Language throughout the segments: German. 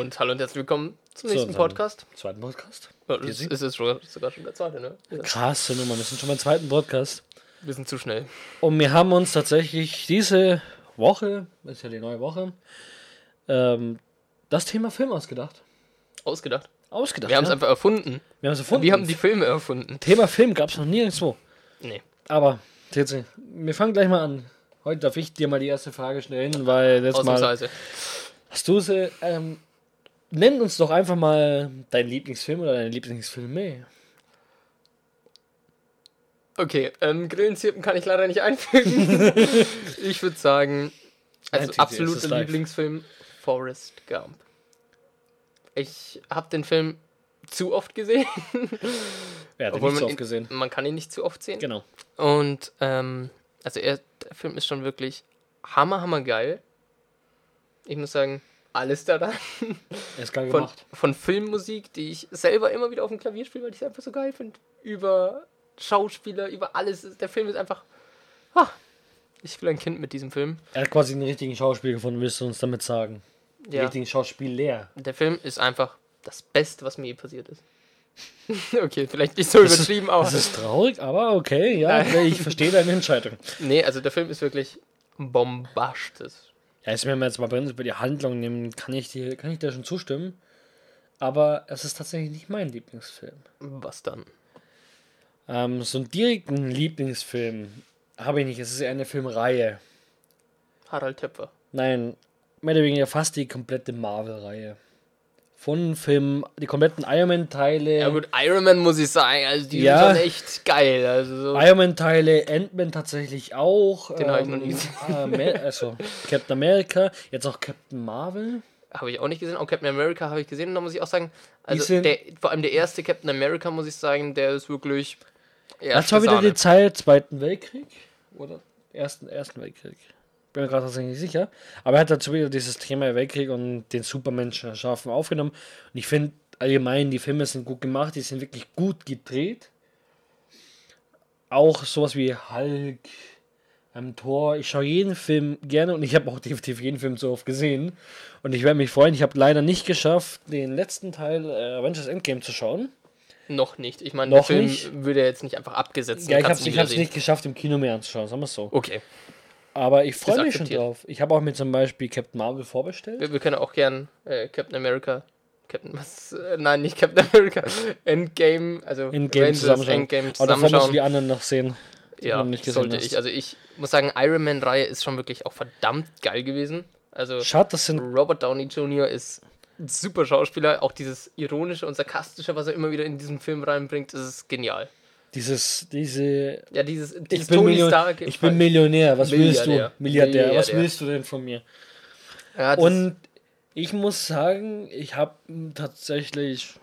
Und hallo und herzlich willkommen zum Zu nächsten unserem Podcast. Zweiten Podcast. Ja, das ist es sogar, sogar schon der zweite, ne? Ja. Krasse Nummer, wir sind schon beim zweiten Podcast. Wir sind zu schnell. Und wir haben uns tatsächlich diese Woche, ist ja die neue Woche, ähm, das Thema Film ausgedacht. Ausgedacht. Ausgedacht. Wir haben es ja. einfach erfunden. Wir haben es erfunden. Wir haben die Filme erfunden. Thema Film gab es noch nirgendwo. Nee. Aber, Teze, wir fangen gleich mal an. Heute darf ich dir mal die erste Frage stellen, weil letztes Mal hast du sie. Ähm, nenn uns doch einfach mal deinen Lieblingsfilm oder deine Lieblingsfilme. Okay, ähm, Grillenzirpen kann ich leider nicht einfügen. ich würde sagen, also absoluter ist live. Lieblingsfilm Forrest Gump. Ich habe den Film zu oft gesehen. Obwohl so man oft ihn- gesehen? Man kann ihn nicht zu oft sehen. Genau. Und ähm, also er, der Film ist schon wirklich hammer, hammer geil. Ich muss sagen, alles daran. Er ist geil Von, gemacht. von Filmmusik, die ich selber immer wieder auf dem Klavier spiele, weil ich es einfach so geil finde. Über Schauspieler, über alles. Der Film ist einfach. Ah, ich will ein Kind mit diesem Film. Er hat quasi den richtigen Schauspiel gefunden, willst du uns damit sagen? Den Ja, richtigen Schauspieler. der Film ist einfach das Beste, was mir je passiert ist. okay, vielleicht nicht so Das ist- übertrieben, aber. Das ist traurig, aber okay, ja, ich verstehe deine Entscheidung. Nee, also der Film ist wirklich bombastisch. Ja, jetzt, wenn wir jetzt mal prinzipiell die Handlung nehmen, kann ich dir, kann ich dir schon zustimmen. Aber es ist tatsächlich nicht mein Lieblingsfilm. Was dann? Ähm, so einen direkten Lieblingsfilm habe ich nicht. Es ist eher eine Filmreihe. Harald Töpfer. Nein, mehr oder weniger fast die komplette Marvel-Reihe. Von Filmen, die kompletten Iron Man-Teile. Ja gut, Iron Man muss ich sagen, also die Ja. sind schon echt geil. Also so. Iron Man-Teile, Ant-Man tatsächlich auch. Den hab ich noch nie gesehen. Amer- also Captain America, jetzt auch Captain Marvel. Habe ich auch nicht gesehen. Auch Captain America habe ich gesehen. Und da muss ich auch sagen, also der, vor allem der erste Captain America, muss ich sagen, der ist wirklich. Das war wieder die Zeit Zweiten Weltkrieg oder Ersten, Ersten Weltkrieg. Bin mir gerade tatsächlich nicht sicher. Aber er hat dazu wieder dieses Thema Weltkrieg und den Supermenschen erschaffen aufgenommen. Und ich finde allgemein, die Filme sind gut gemacht, die sind wirklich gut gedreht. Auch sowas wie Hulk, ähm, Thor. Ich schaue jeden Film gerne und ich habe auch definitiv jeden Film so oft gesehen. Und ich werde mich freuen. Ich habe leider nicht geschafft, den letzten Teil äh, Avengers Endgame zu schauen. Noch nicht. Ich meine, der Film nicht? würde ja jetzt nicht einfach abgesetzt. Ja, den ich habe es nicht geschafft, im Kino mehr anzuschauen, sagen wir es so. Okay. Aber ich freue mich schon drauf. Ich habe auch mir zum Beispiel Captain Marvel vorbestellt. Wir, wir können auch gern äh, Captain America. Captain, was? Äh, nein, nicht Captain America. Endgame, also Endgame Avengers zusammenschauen. Endgame Aber davor musst zusammenschauen. die anderen noch sehen. Ja, sollte hast. ich. Also ich muss sagen, Iron Man-Reihe ist schon wirklich auch verdammt geil gewesen. Also Schade, das sind. Robert Downey Jr. ist ein super Schauspieler. Auch dieses ironische und sarkastische, was er immer wieder in diesen Film reinbringt, ist genial. Dieses, diese. Ja, dieses, Ich dieses bin, Tony Stark. ich bin Millionär. Was willst du? Milliardär. Milliardär. Was willst du denn von mir? ja, Und ich muss sagen, ich habe tatsächlich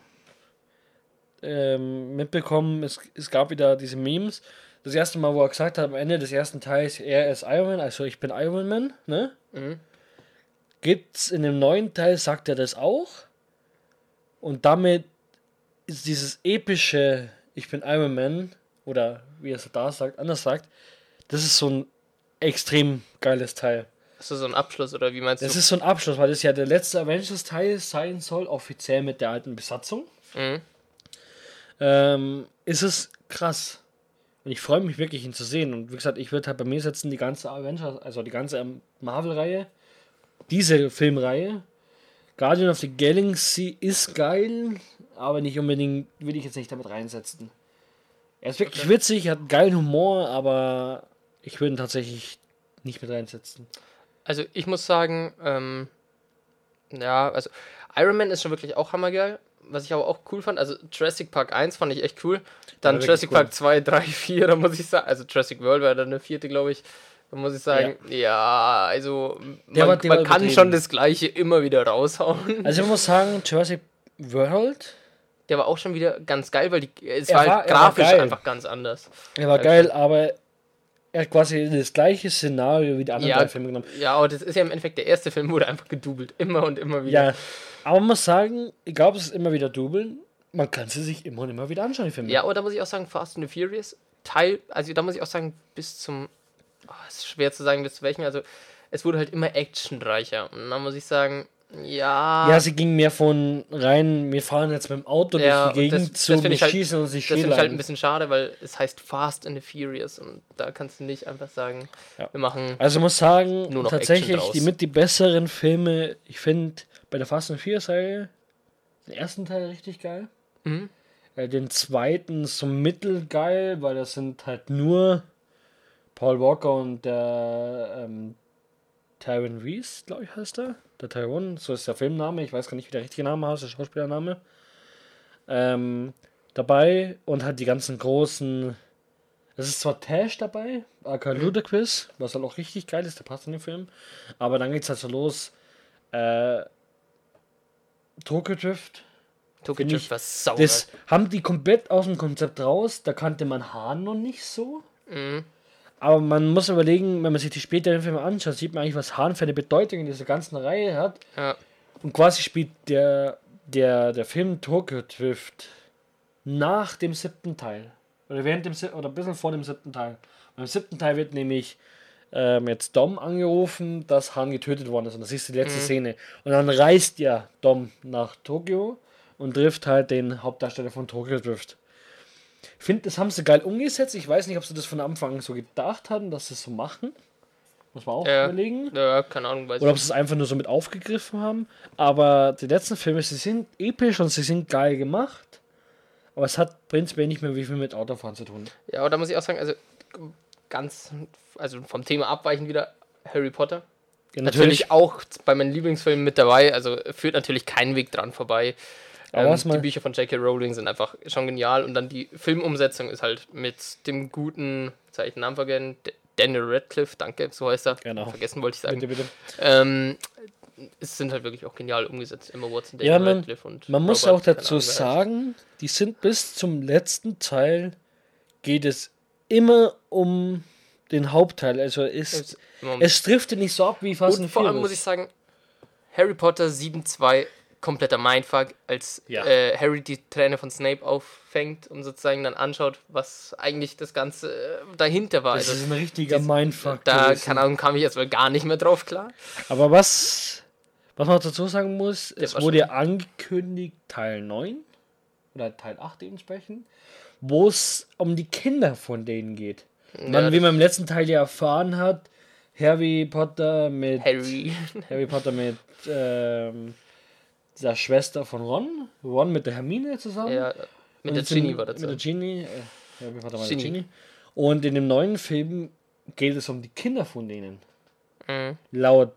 ähm, mitbekommen, es, es gab wieder diese Memes. Das erste Mal, wo er gesagt hat, am Ende des ersten Teils, er ist Iron Man, also ich bin Iron Man, ne? Mhm. Gibt's in dem neuen Teil, sagt er das auch. Und damit ist dieses epische, ich bin Iron Man, oder wie er es da sagt, anders sagt, das ist so ein extrem geiles Teil. Ist das so ein Abschluss oder wie meinst Das du? ist so ein Abschluss, weil das ja der letzte Avengers-Teil sein soll, offiziell mit der alten Besatzung. Mhm. Ähm, ist es krass. Und ich freue mich wirklich, ihn zu sehen. Und wie gesagt, ich würde halt bei mir setzen, die ganze Avengers, also die ganze Marvel-Reihe, diese Filmreihe. Guardian of the Galaxy ist geil, aber nicht unbedingt, würde ich jetzt nicht damit reinsetzen. Er ist wirklich witzig, hat geilen Humor, aber ich würde ihn tatsächlich nicht mit reinsetzen. Also ich muss sagen, ähm, ja, also Iron Man ist schon wirklich auch hammergeil. Was ich aber auch cool fand, also Jurassic Park 1 fand ich echt cool. Dann Ja, Jurassic cool. Park 2, 3, 4, da muss ich sagen, also Jurassic World war dann eine vierte, glaube ich. Da muss ich sagen, ja, also Der man, war- man kann schon das Gleiche immer wieder raushauen. Also ich muss sagen, Jurassic World, Der war auch schon wieder ganz geil, weil die, es war, war- halt war grafisch geil. einfach ganz anders. er war geil, aber er hat quasi das gleiche Szenario wie die anderen Ja, drei Filme genommen. ja, aber das ist ja im Endeffekt der erste Film, wurde einfach gedoubelt. Immer und immer wieder. Ja, aber man muss sagen, egal ob es immer wieder dubeln, man kann sie sich immer und immer wieder anschauen, die Filme. Ja, aber da muss ich auch sagen, Fast and the Furious, Teil, also da muss ich auch sagen, bis zum, oh, es ist schwer zu sagen, bis zu welchem, also es wurde halt immer actionreicher. Und da muss ich sagen, Ja. Ja, sie ging mehr von rein, wir fahren jetzt mit dem Auto Ja, durch die und das- Gegend das zu, find wir halt- schießen uns die Das finde ich halt ein bisschen schade, weil es heißt Fast and the Furious und da kannst du nicht einfach sagen, Ja. wir machen. Also muss sagen, tatsächlich die mit die besseren Filme, ich finde bei der Fast and Furious Reihe den ersten Teil richtig geil. Mhm. Äh, den zweiten so mittelgeil, weil das sind halt nur Paul Walker und der ähm, Tyrone Reese, glaube ich, heißt er. Der Tyrone, so ist der Filmname. Ich weiß gar nicht, wie der richtige Name heißt, der Schauspielername. Ähm, dabei und halt die ganzen großen. Es ist zwar Tash dabei, aka Ludacris, was halt auch richtig geil ist, der passt in den Film. Aber dann geht's halt so los. Äh, Drift ich- war sauer. das haben die komplett aus dem Konzept raus. Da kannte man Hahn noch nicht so. Mhm. Aber man muss überlegen, wenn man sich die späteren Filme anschaut, sieht man eigentlich, was Hahn für eine Bedeutung in dieser ganzen Reihe hat. Ja. Und quasi spielt der, der, der Film Tokyo Drift nach dem siebten Teil. Oder während dem oder ein bisschen vor dem siebten Teil. Und im siebten Teil wird nämlich ähm, jetzt Dom angerufen, dass Han getötet worden ist. Und das ist die letzte Szene. Und dann reist ja Dom nach Tokio und trifft halt den Hauptdarsteller von Tokyo Drift. Ich finde, das haben sie geil umgesetzt. Ich weiß nicht, ob sie das von Anfang an so gedacht hatten, dass sie es so machen. Muss man auch Ja. überlegen. ja, keine Ahnung, weiß Oder ob sie es einfach nur so mit aufgegriffen haben. Aber die letzten Filme, sie sind episch und sie sind geil gemacht. Aber es hat prinzipiell nicht mehr wie viel mit Autofahren zu tun. Ja, aber da muss ich auch sagen, also ganz, also vom Thema abweichend wieder Harry Potter. Ja, Natürlich auch bei meinen Lieblingsfilmen mit dabei, also führt natürlich kein Weg dran vorbei. Ähm, die Bücher von J.K. Rowling sind einfach schon genial und dann die Filmumsetzung ist halt mit dem guten, jetzt habe ich den Namen vergessen, Daniel Radcliffe, danke, so heißt er. Genau. Vergessen wollte ich sagen. Bitte, bitte. Ähm, es sind halt wirklich auch genial umgesetzt. Emma Watson, Ja, man, Radcliffe und man muss Robert, auch keine dazu Ahnung, sagen, die sind bis zum letzten Teil geht es immer um den Hauptteil. Also ist, Es- es driftet nicht so ab wie Fast Und vor allem muss ich sagen, Harry Potter 7.2, kompletter Mindfuck, als Ja. äh, Harry die Träne von Snape auffängt und sozusagen dann anschaut, was eigentlich das Ganze äh, dahinter war. das Also, ist ein richtiger Mindfuck. da Ahnung, kam ich jetzt wohl gar nicht mehr drauf klar. Aber was, was man dazu sagen muss, es war wurde ja angekündigt, Teil 9 oder Teil 8 dementsprechend, wo es um die Kinder von denen geht. Ja, man, wie das- man im letzten Teil ja erfahren hat, Harry Potter mit Harry. Harry Potter mit ähm, der Schwester von Ron, Ron mit der Hermine zusammen. ja, mit Und der Ginny war das. Mit der Ginny, äh, Potter war Ginny. Und in dem neuen Film geht es um die Kinder von denen Mhm. laut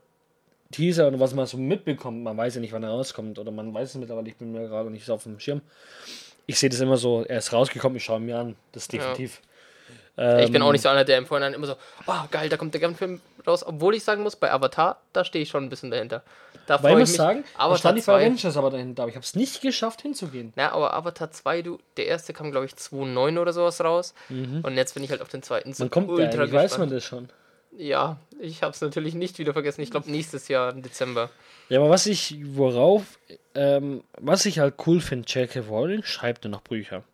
Teaser und was man so mitbekommt, man weiß ja nicht, wann er rauskommt, oder man weiß es mittlerweile, ich bin mir gerade nicht so auf dem Schirm. Ich sehe das immer so, er ist rausgekommen, ich schaue ihn mir an. Das ist Ja. definitiv. Ich bin Ähm, auch nicht so einer, der im Vorhinein immer so, oh geil, da kommt der Film raus. Obwohl ich sagen muss, bei Avatar, da stehe ich schon ein bisschen dahinter. Da Weil ich muss mich. sagen, da Avatar stand ich bei 2, Avengers aber dahinter, aber ich habe es nicht geschafft hinzugehen. Ja, aber Avatar 2, du, der erste kam, glaube ich, 2009 oder sowas raus. Und jetzt bin ich halt auf den zweiten so Man kommt da, eigentlich, weiß man das schon. Ja, ich habe es natürlich nicht wieder vergessen. Ich glaube, nächstes Jahr im Dezember. Ja, aber was ich, worauf, ähm, was ich halt cool finde, J.K. Rowling schreibt ja noch Bücher.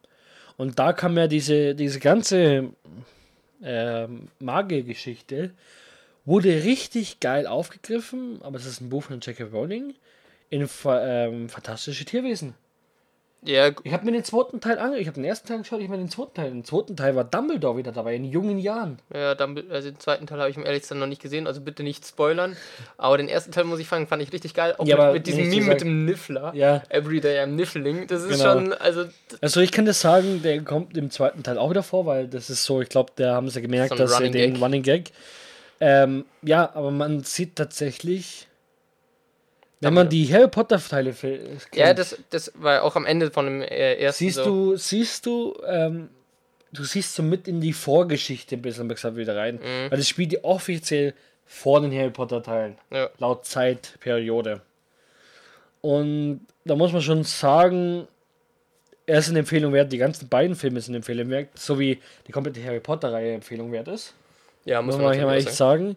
Und da kam ja diese, diese ganze ähm, Magiergeschichte, wurde richtig geil aufgegriffen, aber es ist ein Buch von J.K. Rowling in ähm, Fantastische Tierwesen. Ja, Ich habe mir den zweiten Teil ange... Ich habe den ersten Teil geschaut, ich habe mir den zweiten Teil. Im zweiten Teil war Dumbledore wieder dabei, in jungen Jahren. ja dann, also den zweiten Teil habe ich im ehrlichsten noch nicht gesehen, also bitte nicht spoilern. Aber den ersten Teil, muss ich sagen, fand ich richtig geil. Auch Ja, mit, mit diesem Meme mit sag- dem Niffler. Ja. Everyday I'm Niffling. Das ist Genau. schon, also, Also ich kann das sagen, der kommt im zweiten Teil auch wieder vor, weil das ist so, ich glaube, da haben sie gemerkt, So dass sie Running den Gag. Running Gag. Ähm, ja, aber man sieht tatsächlich, wenn man die Harry Potter Teile kennt, ja, das, das war auch am Ende von dem äh, ersten siehst so. du, siehst du, ähm, du siehst so mit in die Vorgeschichte ein bisschen gesagt wieder rein, Mhm. weil das spielt die offiziell vor den Harry Potter Teilen, Ja. laut Zeitperiode. Und da muss man schon sagen, er ist eine Empfehlung wert, die ganzen beiden Filme sind eine Empfehlung wert, so wie die komplette Harry Potter Reihe Empfehlung wert ist. Ja, Muss muss man mal echt sagen.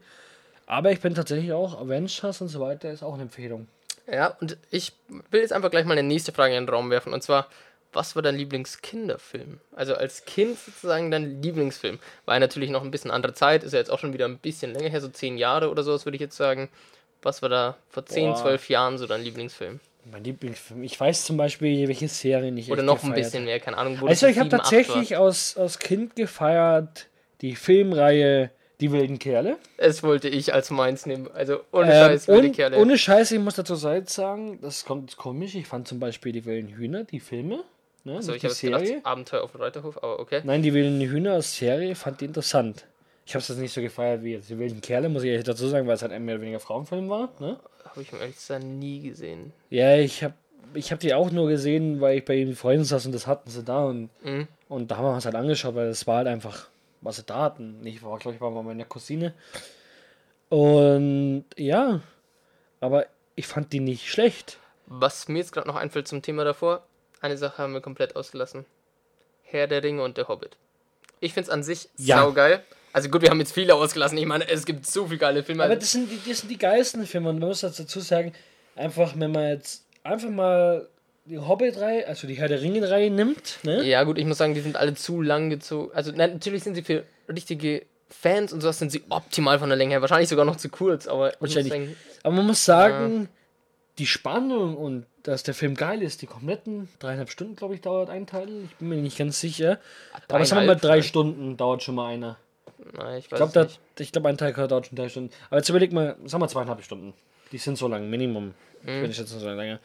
Aber ich bin tatsächlich auch Avengers und so weiter ist auch eine Empfehlung. Ja, und ich will jetzt einfach gleich mal eine nächste Frage in den Raum werfen. Und zwar, was war dein Lieblingskinderfilm? Also als Kind sozusagen dein Lieblingsfilm. War ja natürlich noch ein bisschen andere Zeit, ist ja jetzt auch schon wieder ein bisschen länger her, so zehn Jahre oder sowas, würde ich jetzt sagen. Was war da vor 10, Boah. 12 Jahren so dein Lieblingsfilm? Mein Lieblingsfilm. Ich weiß zum Beispiel, welche Serien ich Oder noch ein bisschen mehr, keine Ahnung. wo Also ich habe tatsächlich aus, aus Kind gefeiert die Filmreihe Die wilden Kerle. Es wollte ich als meins nehmen. Also ohne Ähm, Scheiß, wilde und, Kerle. ohne Scheiß, ich muss dazu sagen, das kommt komisch. Ich fand zum Beispiel die wilden Hühner, die Filme, ne, also ich habe gedacht. Abenteuer auf dem Reiterhof, aber okay. Nein, die wilden Hühner als Serie fand ich interessant. Ich habe es jetzt nicht so gefeiert wie jetzt die wilden Kerle, muss ich ehrlich dazu sagen, weil es halt ein mehr oder weniger Frauenfilm war. Ne? Habe ich mir ehrlich gesagt nie gesehen. Ja, ich habe ich hab die auch nur gesehen, weil ich bei ihnen Freunden saß und das hatten sie da und, Mhm. und da haben wir uns halt angeschaut, weil das war halt einfach, was sie da hatten. Ich war, glaube ich, war bei meiner Cousine. Und ja, aber ich fand die nicht schlecht. Was mir jetzt gerade noch einfällt zum Thema davor, eine Sache haben wir komplett ausgelassen. Herr der Ringe und der Hobbit. Ich finde es an sich Ja. saugeil. Also gut, wir haben jetzt viele ausgelassen. Ich meine, es gibt so viele geile Filme. Aber das sind, die, das sind die geilsten Filme und man muss dazu sagen, einfach, wenn man jetzt einfach mal die Hobbit-Reihe, also die Herr der Ringe-Reihe nimmt, ne? ja gut, ich muss sagen, die sind alle zu lang gezogen. Also na, natürlich sind sie für richtige Fans und sowas sind sie optimal von der Länge her. Wahrscheinlich sogar noch zu kurz, aber Wahrscheinlich. sagen, Aber man muss sagen, die Spannung und dass der Film geil ist, die kompletten dreieinhalb Stunden, glaube ich, dauert ein Teil. Ich bin mir nicht ganz sicher. Aber sagen wir mal, drei vielleicht. Stunden dauert schon mal einer. Na, ich Ich glaube, glaub, ein Teil dauert schon drei Stunden. Aber jetzt überleg mal, sagen wir zweieinhalb Stunden. Die sind so lang, Minimum. Mhm. Ich jetzt so länger.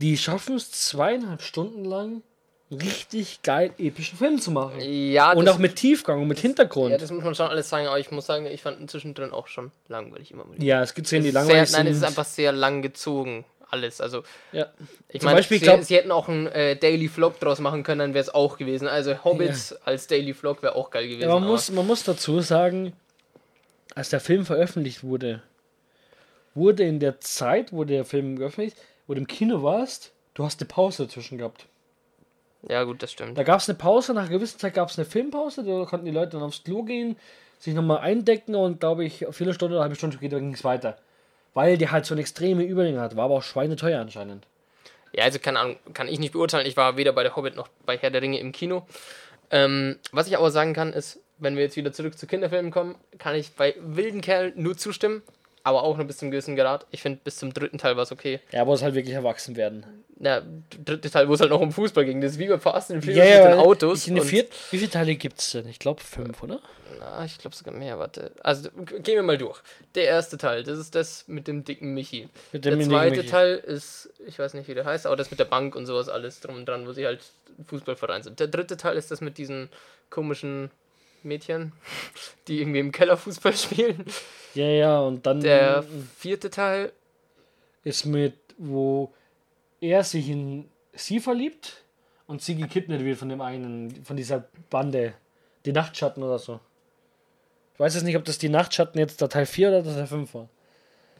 Die schaffen es zweieinhalb Stunden lang richtig geil epischen Film zu machen. Ja, Und auch mit Tiefgang und mit Hintergrund. ja, das muss man schon alles sagen, aber ich muss sagen, ich fand zwischendrin auch schon langweilig immer mal. Ja, es gibt Szenen, die langweilig sehr, Nein, es ist sind. einfach sehr lang gezogen. Alles. Also, Ja. ich meine, sie, glaub- sie hätten auch einen äh, Daily Vlog draus machen können, dann wäre es auch gewesen. Also, Hobbits als Daily Vlog wäre auch geil gewesen. Ja, man, muss, man muss dazu sagen, als der Film veröffentlicht wurde, wurde in der Zeit, wo der Film veröffentlicht, wo du im Kino warst, du hast eine Pause dazwischen gehabt. Ja, gut, das stimmt. Da gab es eine Pause, nach einer gewissen Zeit gab es eine Filmpause, da konnten die Leute dann aufs Klo gehen, sich nochmal eindecken und glaube ich, eine Viertelstunde oder eine halbe Stunde später ging es weiter. Weil die halt so eine extreme Überlänge hat, war aber auch schweineteuer anscheinend. Ja, also keine Ahnung, kann ich nicht beurteilen. Ich war weder bei der Hobbit noch bei Herr der Ringe im Kino. Ähm, was ich aber sagen kann, ist, wenn wir jetzt wieder zurück zu Kinderfilmen kommen, kann ich bei Wilden Kerl nur zustimmen, aber auch nur bis zum gewissen Grad. Ich finde, bis zum dritten Teil war es okay. Ja, aber es halt wirklich erwachsen werden. Der dritte Teil, wo es halt noch um Fußball ging, das ist wie bei Fast and Furious ja, mit den Autos. Ich, der viert, wie viele Teile gibt es denn? Ich glaube fünf, oder? Na, ich glaube sogar mehr, warte. Also, gehen wir mal durch. Der erste Teil, das ist das mit dem dicken Michi. Mit Der dem zweite Michi. Teil ist, ich weiß nicht, wie der heißt, aber das mit der Bank und sowas alles drum und dran, wo sie halt Fußballverein sind. Der dritte Teil ist das mit diesen komischen Mädchen, die irgendwie im Keller Fußball spielen. Ja, ja, und dann Der vierte Teil, ist mit, wo er sich in sie verliebt und sie gekidnappt wird von dem einen, von dieser Bande. Die Nachtschatten oder so. Ich weiß jetzt nicht, ob das die Nachtschatten jetzt der Teil 4 oder der Teil 5 war.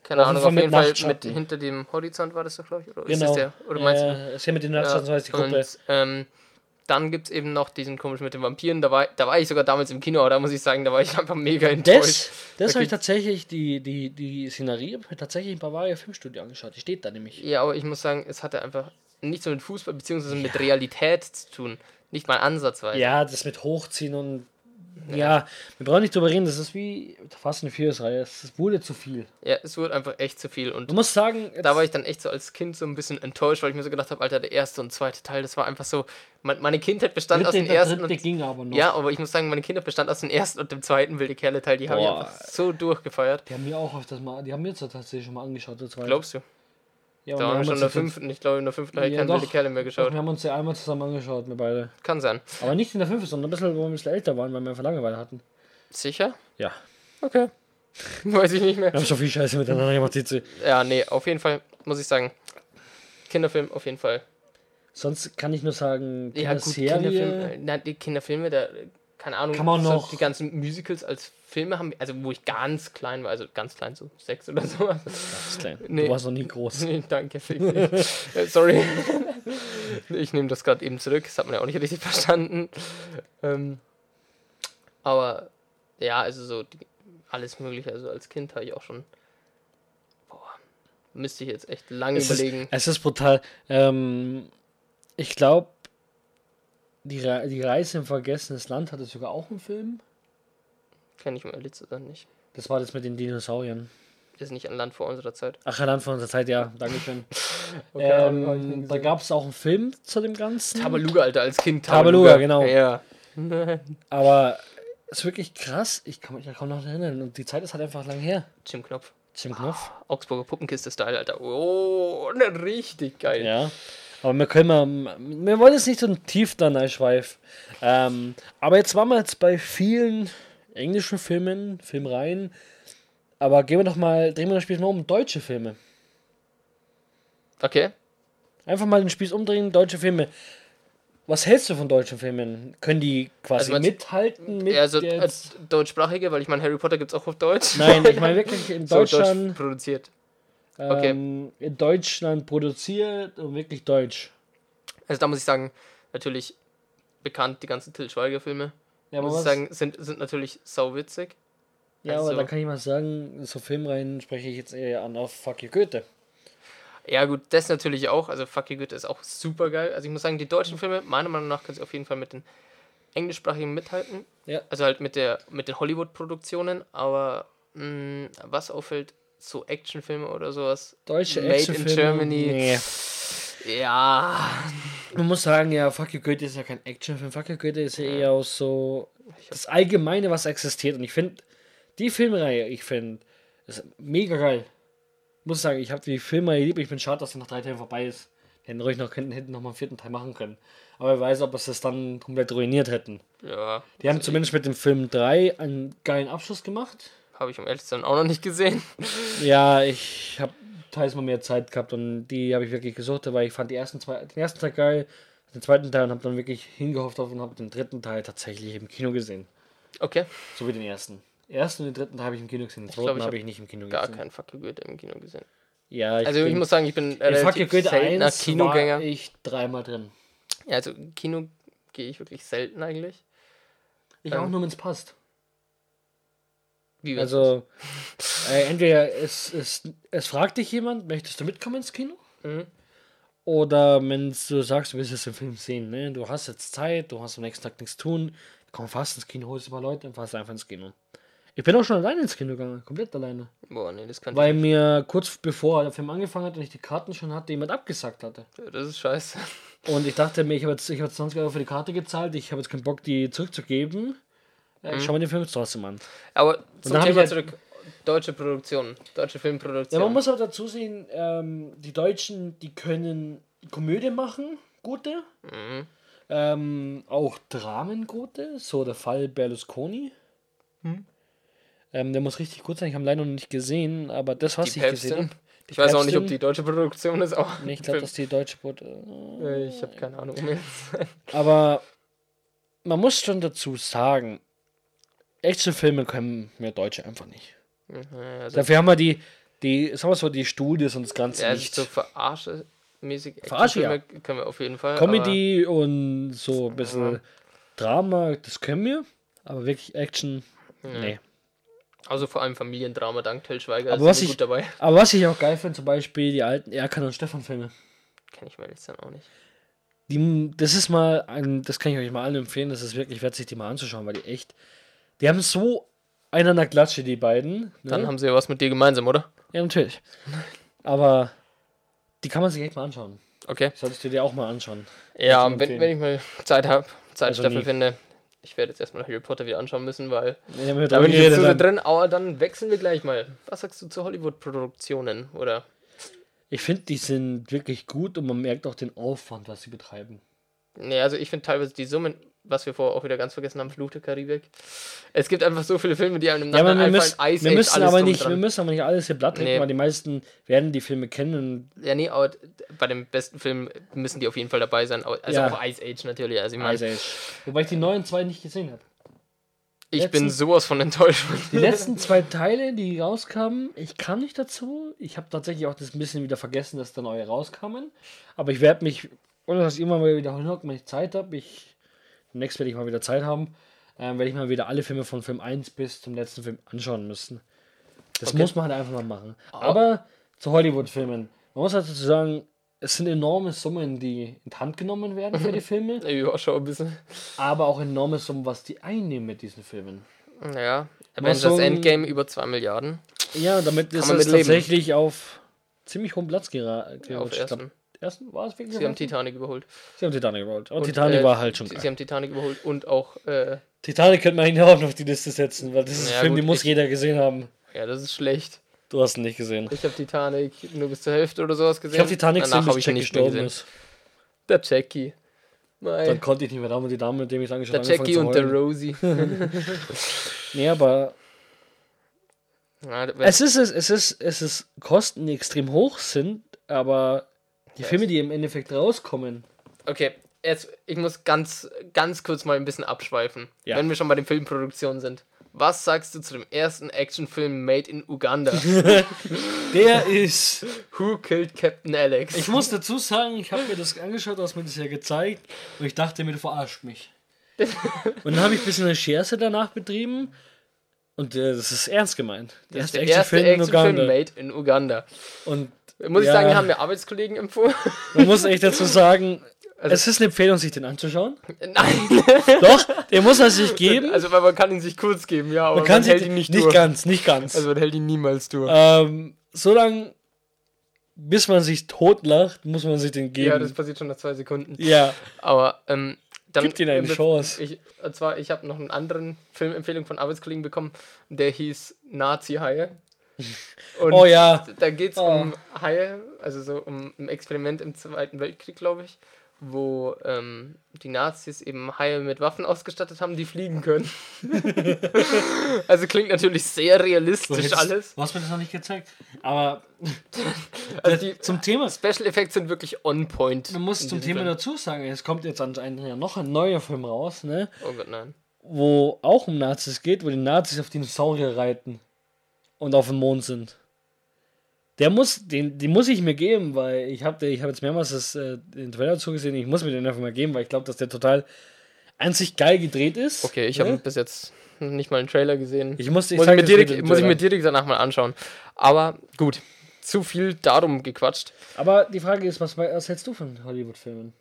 keine Auf Ahnung, auf jeden Fall mit hinter dem Horizont war das doch, glaube ich. Oder ist Genau. das der? Oder meinst du? äh, ist ja mit den Nachtschatten, so heißt die Gruppe. Und ähm, dann gibt es eben noch diesen komischen mit den Vampiren. Da war, da war ich sogar damals im Kino, aber da muss ich sagen, da war ich einfach mega enttäuscht. Das, das habe ich Okay. tatsächlich, die, die, die Szenerie habe ich tatsächlich im Bavaria Filmstudio angeschaut. Die steht da nämlich. Ja, aber ich muss sagen, es hatte einfach nichts so mit Fußball bzw. mit Realität zu tun. Nicht mal ansatzweise. Ja, das mit Hochziehen und. Ja, wir brauchen nicht drüber reden, das ist wie Fast and Furious Reihe. Es wurde zu viel. Ja, es wurde einfach echt zu viel. Und Du musst sagen, da war ich dann echt so als Kind so ein bisschen enttäuscht, weil ich mir so gedacht habe, Alter, der erste und zweite Teil, das war einfach so. Mein, meine Kindheit bestand aus dritte, dem der ersten dritte und. ging aber noch. Ja, aber ich muss sagen, meine Kindheit bestand aus dem ersten und dem zweiten Wilde Kerle Teil. Die habe ich Boah. einfach so durchgefeiert. Die haben mir auch öfters mal, die haben mir jetzt tatsächlich schon mal angeschaut. Das war Glaubst du? Ja, Da wir waren wir haben schon in der fünften. Ich glaube, in der fünften habe ich keine doch. Wilde Kerle mehr Doch, geschaut. wir haben uns ja einmal zusammen angeschaut, wir beide. Kann sein. Aber nicht in der fünften, sondern ein bisschen, wo wir ein bisschen älter waren, weil wir einfach Langeweile hatten. Sicher? Ja. Okay. Weiß ich nicht mehr. Wir haben schon viel Scheiße miteinander gemacht. die zu- Ja, nee, auf jeden Fall muss ich sagen. Kinderfilm auf jeden Fall. Sonst kann ich nur sagen, Ja, gut, Serie. Kinderfilme. Na, die Kinderfilme, da, keine Ahnung, Kann man so noch- die ganzen Musicals als Filme haben, also wo ich ganz klein war, also ganz klein, so sechs oder sowas. ist klein. Nee. Du warst noch nie groß. Nee, danke, fick. Äh, Sorry. Ich nehme das gerade eben zurück, das hat man ja auch nicht richtig verstanden. Ähm, aber ja, also so die, alles Mögliche, also als Kind habe ich auch schon. Boah, müsste ich jetzt echt lange Es ist, überlegen. es ist brutal. Ähm, ich glaube, die, Re die Reise im vergessenes Land hatte sogar auch einen Film. Kenne ich mal Litze dann nicht. Das war das mit den Dinosauriern. ist nicht ein Land vor unserer Zeit. Ach, Land vor unserer Zeit, ja. Dankeschön. Okay, ähm, da gab es auch einen Film zu dem Ganzen. Tabaluga, Alter, als Kind. Tabaluga, genau. Ja. Aber es ist wirklich krass. Ich kann mich da kaum noch erinnern. Und die Zeit ist halt einfach lang her. Jim Knopf. Jim Knopf. Augsburger Puppenkiste-Style, Alter. Oh, ne, richtig geil. Ja. Aber wir können wir wollen jetzt nicht so tief da einschweifen. Ähm, aber jetzt waren wir jetzt bei vielen englischen Filmen, Filmreihen. Aber gehen wir doch mal, drehen wir das Spiel mal um deutsche Filme. Okay. Einfach mal den Spieß umdrehen, deutsche Filme. Was hältst du von deutschen Filmen? Können die quasi Also mithalten mit Ja, also jetzt? deutschsprachige, weil ich meine, Harry Potter gibt es auch auf Deutsch. Nein, ich meine wirklich in So, deutsch Deutschland, produziert. Okay. ähm, in Deutschland produziert und wirklich deutsch. Also da muss ich sagen, natürlich bekannt, die ganzen Till Schweiger-Filme. Ja, aber muss ich sagen, sind, sind natürlich sauwitzig. ja, aber also- da kann ich mal sagen, so Filmreihen spreche ich jetzt eher an auf Fuck you Goethe. Ja, gut, das natürlich auch. Also, Fuck You Goethe ist auch super geil. Also, ich muss sagen, die deutschen Filme, meiner Meinung nach, können sie auf jeden Fall mit den englischsprachigen mithalten. Ja. Also, halt mit, der, mit den Hollywood-Produktionen. Aber mh, was auffällt, so Actionfilme oder sowas. Deutsche Made in Actionfilme, Germany. Nee. Ja. Man muss sagen, ja, Fuck you Goethe ist ja kein Actionfilm. Fuck you Goethe ist ja eher aus so das Allgemeine, was existiert. Und ich finde, die Filmreihe, ich finde, ist mega geil. Muss sagen, ich habe die Filmreihe lieb. Ich bin schade, dass sie nach drei Teilen vorbei ist. Die hätten ruhig noch, könnten, hätten noch mal einen vierten Teil machen können. Aber wer weiß, ob sie es dann komplett ruiniert hätten. Ja. Die haben zumindest mit dem Film 3 einen geilen Abschluss gemacht. Habe ich um ehrlich zu sein auch noch nicht gesehen. Ja, ich habe teils mal mehr Zeit gehabt und die habe ich wirklich gesucht, weil ich fand die ersten zwei, den ersten Teil geil, den zweiten Teil und habe dann wirklich hingehofft auf und habe den dritten Teil tatsächlich im Kino gesehen. Okay. So wie den ersten. Den ersten und den dritten Teil habe ich im Kino gesehen, den zweiten glaub, ich habe hab ich nicht im Kino Gar gesehen. kein Fuck You Goethe im Kino gesehen. Ja, ich Also, ich muss sagen, ich bin Fuck relativ Goethe seltener 1 Kinogänger. war ich dreimal drin. Ja, also, Kino gehe ich wirklich selten eigentlich. Ich Ähm, auch nur, wenn es passt. Also, äh, entweder es, es, es fragt dich jemand, möchtest du mitkommen ins Kino? Mhm. Oder wenn du sagst, du willst jetzt den Film sehen, ne? du hast jetzt Zeit, du hast am nächsten Tag nichts tun, komm fast ins Kino, holst ein paar Leute und fährst einfach ins Kino. Ich bin auch schon alleine ins Kino gegangen, komplett alleine. Boah, nee, das kann Weil mir kurz bevor der Film angefangen hat und ich die Karten schon hatte, jemand abgesagt hatte. ich. Das ist scheiße. Und ich dachte mir, ich habe jetzt, ich hab jetzt 20 Euro für die Karte gezahlt, ich habe jetzt keinen Bock, die zurückzugeben. Ja, ich schau mir den Film trotzdem an. Aber zum Thema halt- zurück. Deutsche Produktion, deutsche Ja, Filmproduktion. man muss aber dazu sehen, ähm, die Deutschen, die können Komödie machen, gute. Mhm. Ähm, auch Dramen gute, so der Fall Berlusconi. Hm. Ähm, der muss richtig gut sein, ich habe ihn leider noch nicht gesehen, aber das, was die ich gesehen Päpstin. habe. Ich weiß auch nicht, ob Päpstin. die deutsche Produktion ist auch. Nee, ich glaube, dass die deutsche Boot. Äh, Äh, Ich habe keine Ahnung. Aber man muss schon dazu sagen, Actionfilme können wir Deutsche einfach nicht. Mhm, Also, Dafür haben wir die, die, sagen wir so, die Studios und das Ganze ja, also nicht. so verarsche-mäßig Verarsche, ja. Können wir auf jeden Fall. Comedy und so ein bisschen Drama, das können wir, aber wirklich Action, nee. Aber, also vor allem Familiendrama dank Till Schweiger. Aber was ich- gut dabei. Aber was ich auch geil finde, zum Beispiel die alten Erkan und Stefan Filme. Kenn ich mir ehrlich gesagt auch nicht. Die, das ist mal, ein, das kann ich euch mal allen empfehlen, das ist wirklich wert, sich die mal anzuschauen, weil die echt, die haben so einander Klatsche, die beiden. Ne? Dann haben sie ja was mit dir gemeinsam, oder? ja, natürlich. Aber die kann man sich echt mal anschauen. Okay. Solltest du dir auch mal anschauen. Ja, wenn, wenn ich mal Zeit habe, Zeit Also finde. Ich werde jetzt erstmal Harry Potter wieder anschauen müssen, weil da bin ich jetzt so dann. drin. Aber dann wechseln wir gleich mal. Was sagst du zu Hollywood-Produktionen? Oder? Ich finde, die sind wirklich gut und man merkt auch den Aufwand, was sie betreiben. Nee, also ich finde teilweise die Summen, was wir vorher auch wieder ganz vergessen haben, Fluch der Karibik. Es gibt einfach so viele Filme, die einem Ja, aber wir einfach müssen, Ice wir Age, müssen aber nicht, dran. wir müssen aber nicht alles hier blatt Nee. nee. weil die meisten werden die Filme kennen. Ja, nee, aber bei dem besten Film müssen die auf jeden Fall dabei sein. Also Ja. auch Ice Age natürlich. Also ich meine, Also, wobei ich die neuen zwei nicht gesehen habe. ich bin letzten- sowas von enttäuscht. Die letzten zwei Teile, die rauskamen, ich kam nicht dazu. Ich habe tatsächlich auch das ein bisschen wieder vergessen, dass da neue rauskamen. Aber ich werde mich, ohne dass ich immer mal wiederholen habe, wenn ich Zeit habe, ich demnächst werde ich mal wieder Zeit haben, ähm, werde ich mal wieder alle Filme von Film 1 bis zum letzten Film anschauen müssen. Das Okay. muss man halt einfach mal machen. Aber zu Hollywood-Filmen. Man muss halt dazu sagen, es sind enorme Summen, die in die Hand genommen werden für die Filme, Ja, schon ein bisschen. aber auch enorme Summen, was die einnehmen mit diesen Filmen. Ja, Avengers so Endgame über 2 Milliarden. Ja, damit ist es tatsächlich auf ziemlich hohen Platz geraten. Ja, auf ersten. Ersten war es wirklich. Sie haben? Titanic überholt. Sie haben Titanic überholt. Aber Und, Titanic äh, war halt schon geil. sie haben Titanic überholt und auch, äh, Titanic könnte man eigentlich auch noch auf die Liste setzen, weil das ist Ja, ein Film, gut, den muss ich- jeder gesehen haben. ja, das ist schlecht. Du hast ihn nicht gesehen. Ich habe Titanic nur bis zur Hälfte oder sowas gesehen. Ich habe Titanic Danach gesehen, habe bis Jack gestorben ist. Der Jackie. Mei. Dann konnte ich nicht mehr da und die Dame, mit dem ich lange schon Der angefangen Jackie und der. Rosie. Nee, aber Ja, der- es ist, es, es ist, es ist Kosten, die extrem hoch sind, aber die Filme, die im Endeffekt rauskommen, Okay, jetzt, ich muss ganz, ganz kurz mal ein bisschen abschweifen, Ja. wenn wir schon bei den Filmproduktionen sind. Was sagst du zu dem ersten Actionfilm Made in Uganda? der ist. Who Killed Captain Alex? Ich muss dazu sagen, ich habe mir das angeschaut, du hast mir das ja gezeigt und ich dachte mir, du verarscht mich. und dann habe ich ein bisschen Recherche danach betrieben und äh, das ist ernst gemeint. Der das ist erste der erste Actionfilm in Actionfilm Uganda. Made in Uganda. Und Muss Ja. ich sagen, haben mir Arbeitskollegen empfohlen. man muss echt dazu sagen, Also- es ist eine Empfehlung, sich den anzuschauen. Nein. Doch, den muss er sich geben. Also, weil man kann ihn sich kurz geben, ja, aber man man, kann hält sich ihn nicht, nicht durch. ganz, nicht ganz. Also, man hält ihn niemals durch. ähm, so lange, bis man sich totlacht, muss man sich den geben. ja, das passiert schon nach zwei Sekunden. ja. Aber ähm, dann. Gib ihm eine äh, Chance. Ich, und zwar, ich habe noch einen anderen Filmempfehlung von Arbeitskollegen bekommen, der hieß Nazi-Haie. Und Oh ja. da geht es Oh. um Haie, also so um ein Experiment im Zweiten Weltkrieg, glaube ich, wo ähm, die Nazis eben Haie mit Waffen ausgestattet haben, die fliegen können. also klingt natürlich sehr Du realistisch hättest- alles. Du hast mir das noch nicht gezeigt. Aber Also die zum Thema, Special Effects sind wirklich on point. man muss zum Thema Film. dazu sagen, es kommt jetzt anscheinend ja noch ein neuer Film raus, ne? Oh Gott, nein. Wo auch um Nazis geht, wo die Nazis auf Dinosaurier reiten und auf dem Mond sind. Der muss, den, den muss ich mir geben, weil ich habe ich hab jetzt mehrmals das, äh, den Trailer zugesehen. Ich muss mir den einfach mal geben, weil ich glaube, dass der total an sich geil gedreht ist. Okay, ich habe ne? bis jetzt nicht mal einen Trailer gesehen. Ich musste, ich muss, ich mir direkt, muss ich mir direkt danach mal anschauen. Aber gut, zu viel darum gequatscht. Aber die Frage ist, was, was hältst du von Hollywood-Filmen?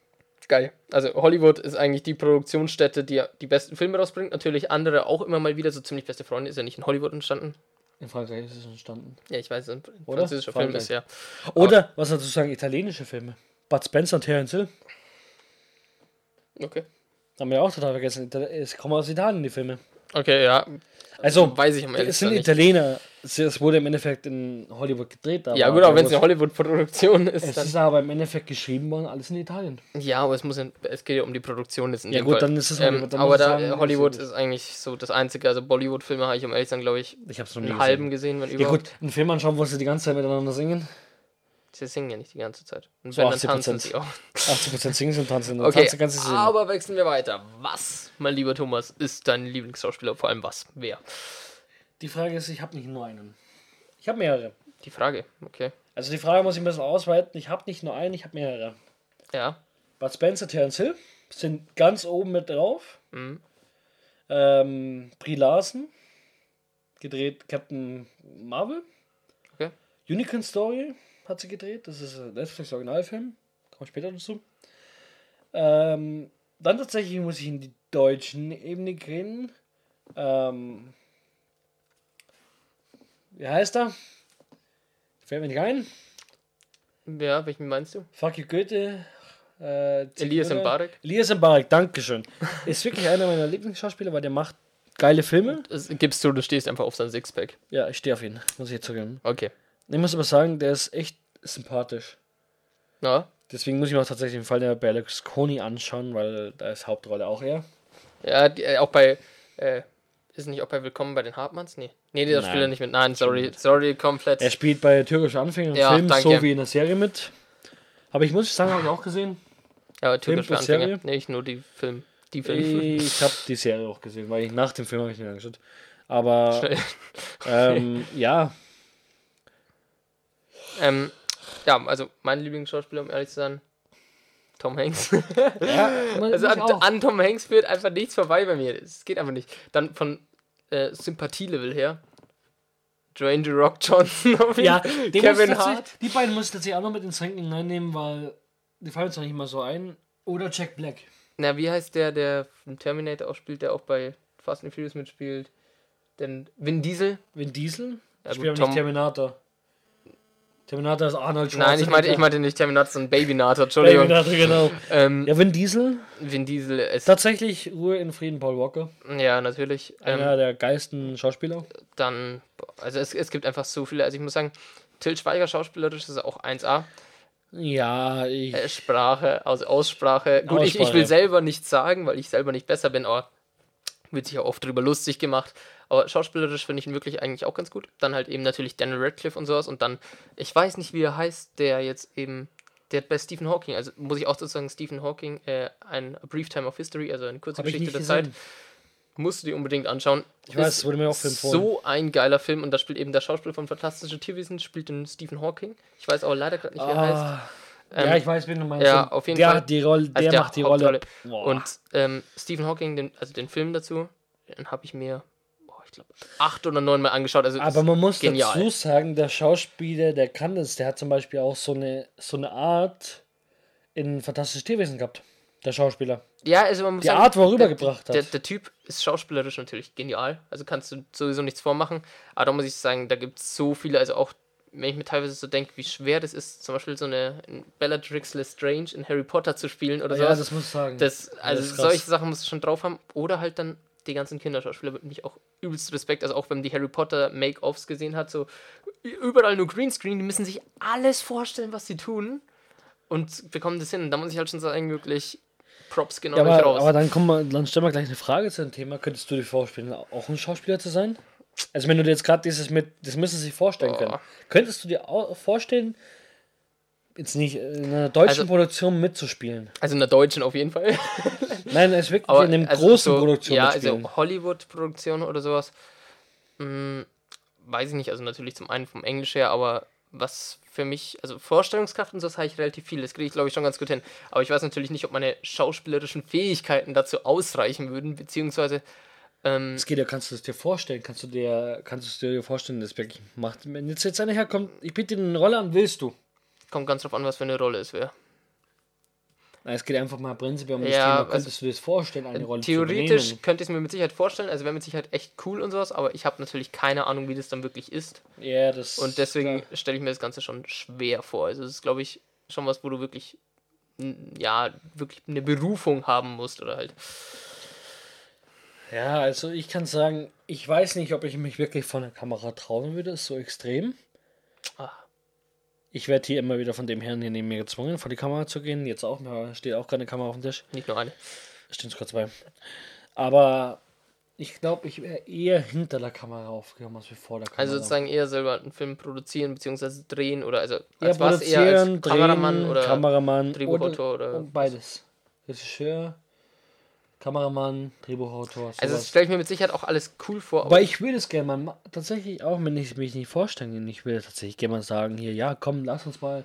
Geil. Also Hollywood ist eigentlich die Produktionsstätte, die die besten Filme rausbringt. Natürlich andere auch immer mal wieder. So ziemlich beste Freunde ist ja nicht in Hollywood entstanden. In Frankreich ist es entstanden. Ja, ich weiß, ein Oder? französischer Film Frankreich. ist ja. Oder, was dazu sagen, italienische Filme. Bud Spencer und Terence Hill. Okay. Haben wir auch total vergessen. Es kommen aus Italien, die Filme. Okay, ja. Also, Weiß ich am ehrlich es sind. Italiener. Es- wurde im Endeffekt in Hollywood gedreht. Ja, gut, aber wenn es eine Hollywood-Produktion ist, Es ist aber im Endeffekt geschrieben worden, alles in Italien. Ja, aber es muss ja, es geht ja um die Produktion jetzt in Ja, gut, Fall. dann ist es ähm, Hollywood, dann aber da sagen, Hollywood ist eigentlich so das einzige. Also Bollywood-Filme habe ich um ehrlich sein, glaube ich, Ich hab's noch nie einen gesehen. halben gesehen, wenn Ja überhaupt. gut, einen Film anschauen, wo sie die ganze Zeit miteinander singen. Sie singen ja nicht die ganze Zeit. Und So wenn, dann 80%. tanzen sie auch. 80% singen sie und tanzen. Und Okay, tanzen aber wechseln wir weiter. Was, mein lieber Thomas, ist dein Lieblingsschauspieler? Vor allem was? Wer? Die Frage ist, ich habe nicht nur einen. Ich habe mehrere. Die Frage, okay. Also die Frage muss ich ein bisschen ausweiten. Ich habe nicht nur einen, ich habe mehrere. Ja. Bud Spencer, Terence Hill sind ganz oben mit drauf. Mhm. Ähm, Brie Larson, gedreht Captain Marvel. Okay. Unicorn Story hat sie gedreht. Das ist ein Netflix-Originalfilm. Kommen später dazu. Ähm, dann tatsächlich muss ich in die deutschen Ebene gehen. Ähm, wie heißt er? Fällt mir nicht ein. Ja, welchen meinst du? Fuck you Goethe. Äh, Elias. Mbarek? Elias Mbarek, Dankeschön. Ist wirklich einer meiner Lieblingsschauspieler, weil der macht geile Filme. Das gibst du, du stehst einfach auf sein Sixpack. Ja, ich stehe auf ihn, muss ich jetzt zugeben. Okay. Ich muss aber sagen, der ist echt sympathisch. Ja. Deswegen muss ich mir auch tatsächlich den Fall der Berlusconi anschauen, weil da ist Hauptrolle auch er. Ja, die, äh, auch bei. Äh, ist nicht auch bei Willkommen bei den Hartmanns? Nee. Nee, der Nein. spielt er nicht mit. Nein, sorry. Sorry, komplett. Er spielt bei Türkische Anfänger im Ja, Film danke. so wie in der Serie mit. Aber ich muss sagen, habe ich auch gesehen. ja, plus Anfänger. Serie? Nee, ich nur die Film. Die Film. Ich habe die Serie auch gesehen, weil ich nach dem Film habe ich nicht angeschaut. Aber ähm, ja, ähm, ja, also mein Lieblingsschauspieler, um ehrlich zu sein, Tom Hanks. ja Also ich an, an Tom Hanks führt einfach nichts vorbei bei mir. Es geht einfach nicht. Dann von äh, Sympathielevel her. Dwayne The Rock Johnson auf jeden Ja, Fall. den muss Kevin tatsächlich- Hart. Die beiden muss ich tatsächlich auch noch mit ins Ranking reinnehmen, weil die fallen jetzt noch nicht mal so ein. Oder Jack Black. Na, wie heißt der, der im Terminator auch spielt, der auch bei Fast and Furious mitspielt? Denn Vin Diesel. Vin Diesel. Ja, Spiel gut, aber nicht Terminator. Terminator ist Arnold Nein, ich meinte, ich Schwarzenegger. meinte nicht Terminator, sondern Babynator, Entschuldigung. Terminator, genau. Ähm, Ja, Vin Diesel. Vin Diesel ist. Tatsächlich Ruhe in Frieden, Paul Walker. Ja, natürlich. Ähm, Einer der geilsten Schauspieler. dann, also es, es gibt einfach so viele. Also ich muss sagen, Till Schweiger schauspielerisch ist auch 1A. Ja, ich. Äh, Sprache, also Aussprache. Gut, Ich, ich Aussprache. will selber nichts sagen, weil ich selber nicht besser bin, aber wird sich auch oft drüber lustig gemacht. Aber schauspielerisch finde ich ihn wirklich eigentlich auch ganz gut. Dann halt eben natürlich Daniel Radcliffe und sowas. Und dann, ich weiß nicht, wie er heißt, der jetzt eben, der bei Stephen Hawking, also muss ich auch dazu sagen, Stephen Hawking, äh, ein A Brief Time of History, also eine kurze Hab ich Geschichte der gesehen. Zeit, musst du dir unbedingt anschauen. Ich weiß, es wurde mir auch empfohlen. So ein geiler Film und da spielt eben der Schauspieler von Fantastische Tierwesen, spielt den Stephen Hawking. Ich weiß aber leider gerade nicht, wie er heißt. Ähm, ja, ich weiß, wen du meinst. ja, auf jeden der Fall. Hat die Rolle, der, Also der macht die Rolle. Und ähm, Stephen Hawking, den, also den Film dazu, den habe ich mir, boah, ich glaube, acht oder neun Mal angeschaut. Also Aber man muss genial. dazu sagen, der Schauspieler, der kann das, der hat zum Beispiel auch so eine, so eine Art in Fantastisches Tierwesen gehabt. Der Schauspieler. ja, also man muss Die sagen, Art, wo er der- rübergebracht hat. Der, der Typ ist schauspielerisch natürlich genial. Also kannst du sowieso nichts vormachen. Aber da muss ich sagen, da gibt es so viele, also auch wenn ich mir teilweise so denke, wie schwer das ist, zum Beispiel so eine in Bellatrix Lestrange in Harry Potter zu spielen oder Ja, sowas. das muss ich sagen. Das, also krass. solche Sachen musst du schon drauf haben. Oder halt dann die ganzen Kinderschauspieler mit mich auch übelst Respekt. Also auch wenn man die Harry Potter Make-Offs gesehen hat, so überall nur Greenscreen, die müssen sich alles vorstellen, was sie tun und bekommen das hin. Und da muss ich halt schon sagen, wirklich Props genau ja, nicht aber, raus. aber dann kommen wir, dann stellen wir gleich eine Frage zu dem Thema. Könntest du dir vorstellen, auch ein Schauspieler zu sein? Also wenn du dir jetzt gerade dieses mit, das müssen sie sich vorstellen können. Boah. Könntest du dir auch vorstellen, jetzt nicht in einer deutschen Also- Produktion mitzuspielen? also in der deutschen auf jeden Fall. Nein, es wirklich Aber in einem also großen so, Produktion Ja, mitspielen. also Hollywood-Produktion oder sowas. Hm, weiß ich nicht. Also natürlich zum einen vom Englisch her, aber was für mich, also Vorstellungskraft und so habe ich relativ viel. Das kriege ich, glaube ich, schon ganz gut hin. Aber ich weiß natürlich nicht, ob meine schauspielerischen Fähigkeiten dazu ausreichen würden, beziehungsweise ähm, Es geht ja, kannst du es dir vorstellen? Kannst du dir, kannst du dir vorstellen, das wirklich macht? Wenn jetzt, jetzt einer herkommt, ich biete dir eine Rolle an, willst du? kommt ganz drauf an, was für eine Rolle es wäre. Es geht einfach mal prinzipiell um das Ja, Thema. also Könntest du dir das vorstellen, eine Rolle zu Theoretisch übernehmen? könnte ich es mir mit Sicherheit vorstellen, also wäre mit Sicherheit echt cool und sowas, aber ich habe natürlich keine Ahnung, wie das dann wirklich ist. Ja, das. Und deswegen stelle ich mir das Ganze schon schwer vor. Also es ist, glaube ich, schon was, wo du wirklich, ja, wirklich eine Berufung haben musst oder halt. Ja, also ich kann sagen, ich weiß nicht, ob ich mich wirklich vor der Kamera trauen würde, ist so extrem. Ah. Ich werde hier immer wieder von dem Herrn hier neben mir gezwungen, vor die Kamera zu gehen. Jetzt auch, da steht auch keine Kamera auf dem Tisch. Nicht nur eine. Stehen sogar zwei. Aber ich glaube, ich wäre eher hinter der Kamera aufgekommen, als vor der Kamera. Also sozusagen eher selber einen Film produzieren bzw. drehen oder also ja, als was eher als Kameramann drehen, oder Kameramann Drehbuchautor oder- und beides. Regisseur, Kameramann, Drehbuchautor. Also das sowas. stelle ich mir mit Sicherheit auch alles cool vor. Aber ich würde es gerne mal ma- tatsächlich auch, wenn ich mich nicht vorstellen kann, ich würde tatsächlich gerne mal sagen, hier, ja, komm, lass uns mal,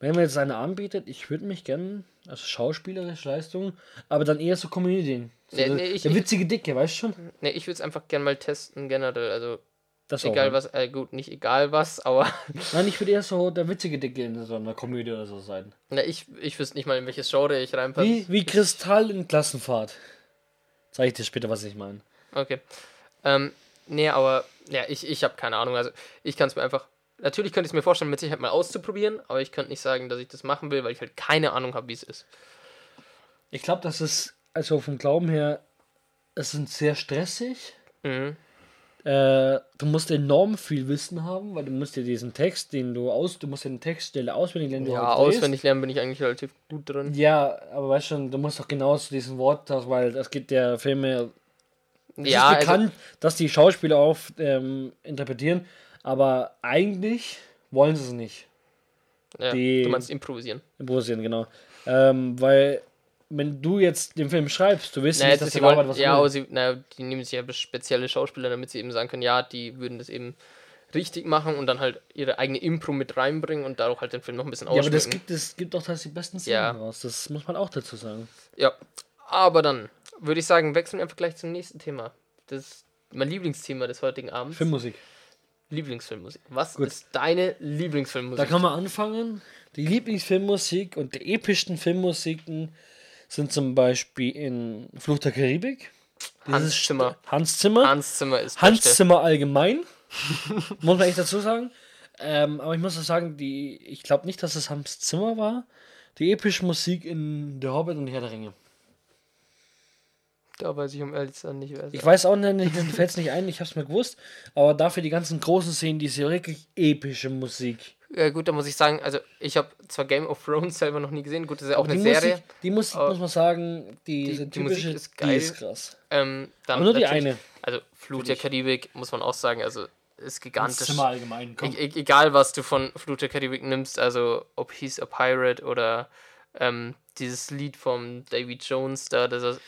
wenn mir jetzt eine anbietet, ich würde mich gerne, also schauspielerische Leistung, aber dann eher so Comedian. So Nee, der, nee, ich- der witzige Dicke, weißt du schon? ne, ich würde es einfach gerne mal testen generell. Also Das auch, egal ne? was, äh, gut, nicht egal was, aber Nein, ich würde eher so der witzige Dicke in so einer Komödie oder so sein. ne, ich, ich wüsste nicht mal, in welches Genre ich reinpasse. Wie, wie Kristall in Klassenfahrt. Zeige ich dir später, was ich meine. Okay. Ähm, nee, aber ja, ich, ich habe keine Ahnung. Also ich kann es mir einfach. Natürlich könnte ich es mir vorstellen, mit Sicherheit mal auszuprobieren, aber ich könnte nicht sagen, dass ich das machen will, weil ich halt keine Ahnung habe, wie es ist. Ich glaube, das ist, also vom Glauben her, es sind sehr stressig. Mhm. Äh, du musst enorm viel Wissen haben, weil du musst dir diesen Text, den du aus, du musst den Textstelle auswendig lernen. Ja, halt auswendig lernen bin ich eigentlich relativ gut drin. Ja, aber weißt schon, du musst doch genau zu diesem Wort, weil es gibt ja Filme, es ja, ist bekannt, dass die Schauspieler auch ähm, interpretieren, aber eigentlich wollen sie es nicht. also, ja, die- du meinst improvisieren. Improvisieren, genau. Ähm, weil, wenn du jetzt den Film schreibst, du weißt Naja, nicht, dass sie wollen, was ja, er aber sie, naja, die nehmen sich ja spezielle Schauspieler, damit sie eben sagen können, ja, die würden das eben richtig machen und dann halt ihre eigene Impro mit reinbringen und dadurch halt den Film noch ein bisschen Ja, aber das ausschmücken. gibt es gibt doch das die besten Szenen Ja. raus. Das muss man auch dazu sagen. Ja, aber dann würde ich sagen, wechseln wir einfach gleich zum nächsten Thema. Das ist mein Lieblingsthema des heutigen Abends. Filmmusik. Lieblingsfilmmusik. Was Gut. ist deine Lieblingsfilmmusik? Da kann man anfangen. Die Lieblingsfilmmusik und die epischsten Filmmusiken sind zum Beispiel in Fluch der Karibik. Hans Zimmer. Hans Zimmer. Hans Zimmer ist Hans Beste. Zimmer allgemein. muss man echt dazu sagen. Ähm, aber ich muss auch sagen, die, ich glaube nicht, dass es Hans Zimmer war. Die epische Musik in Der Hobbit und Herr der Ringe. Da weiß ich um ehrlich sein nicht, wer Ich weiß auch nicht, mir fällt es nicht ein, ich habe es mir gewusst. Aber dafür die ganzen großen Szenen, diese wirklich epische Musik. Ja, gut, da muss ich sagen, also ich habe zwar Game of Thrones selber noch nie gesehen, gut, das ist ja auch Aber eine die Serie. Musik, die Musik muss man sagen, die, die- die Musik typische, ist die geil. ist krass. Ähm, Aber nur die eine. Also Flut der Karibik, muss man auch sagen, also ist gigantisch. Zimmer allgemein. Komm. E e egal, was du von Flut der Karibik nimmst, also ob He's a Pirate oder ähm, dieses Lied vom David Jones da, das, ist-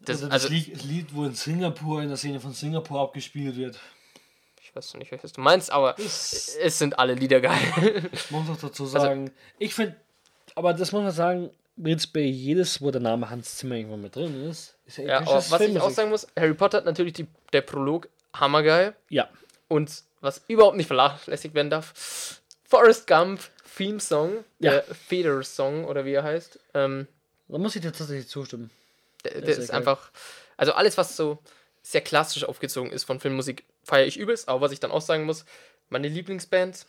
das, also das also Lied, das Lied, wo in Singapur, in der Szene von Singapur abgespielt wird. Ich weiß nicht, welches du meinst, aber Das es sind alle Lieder geil. muss man dazu sagen. ich finde, aber das muss man sagen, jetzt bei jedes, wo der Name Hans Zimmer irgendwo mit drin ist, ist ja, ja, aber was ich auch Filmmusik. sagen muss, Harry Potter hat natürlich die, der Prolog hammergeil Ja, und was überhaupt nicht vernachlässigt werden darf, Forrest Gump Theme Song, Ja. der Feder Song oder wie er heißt, ähm, da muss ich dir tatsächlich zustimmen. Der, ist der ist geil. einfach, also alles, was so sehr klassisch aufgezogen ist von Filmmusik, feiere ich übelst. Aber was ich dann auch sagen muss, meine Lieblingsband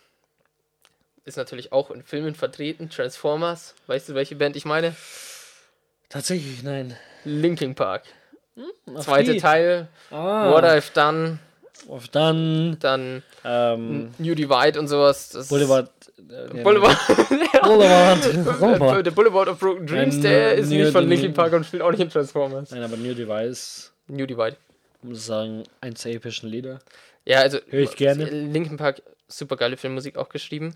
ist natürlich auch in Filmen vertreten, Transformers. Weißt du, welche Band ich meine? Tatsächlich, nein. Linkin Park. Auf Zweite die. Teil, Ah, What I've Done, auf dann dann ähm, New Divide und sowas. Das Boulevard. Äh, Boulevard. Boulevard. Äh, Boulevard. der Boulevard of Broken Dreams, der äh, ist New nicht von Linkin Park und spielt auch nicht in Transformers. Nein, aber New Device, New Divide. Muss ich sagen, eins der epischen Lieder. Ja, also Hör ich gerne. Linkin Park, super geile Filmmusik auch geschrieben.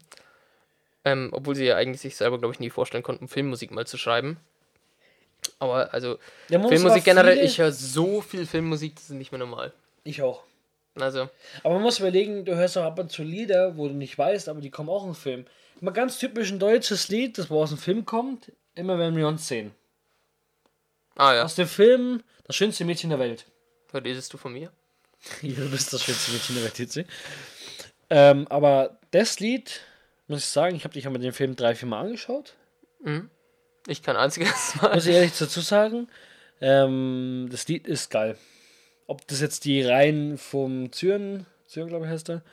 Ähm, obwohl sie ja eigentlich sich selber, glaube ich, nie vorstellen konnten, Filmmusik mal zu schreiben. Aber also Ja, Filmmusik generell, ich höre so viel Filmmusik, das ist nicht mehr normal. Ich auch. Also, Aber man muss überlegen, du hörst auch ab und zu Lieder, wo du nicht weißt, aber die kommen auch im Film. Mal ganz typisch ein deutsches Lied, das wo aus dem Film kommt, immer wenn wir uns sehen. ah ja, Aus dem Film Das schönste Mädchen der Welt. Was lesest du von mir? Ja, du bist das schönste Mädchen der jetzt. Ähm, aber das Lied, muss ich sagen, ich habe dich ja mit dem Film drei, vier Mal angeschaut. Ich kein einziges Mal. Muss ich ehrlich dazu sagen. Ähm, das Lied ist geil. Ob das jetzt die Reihen vom Zyren, Zyren glaube ich heißt er,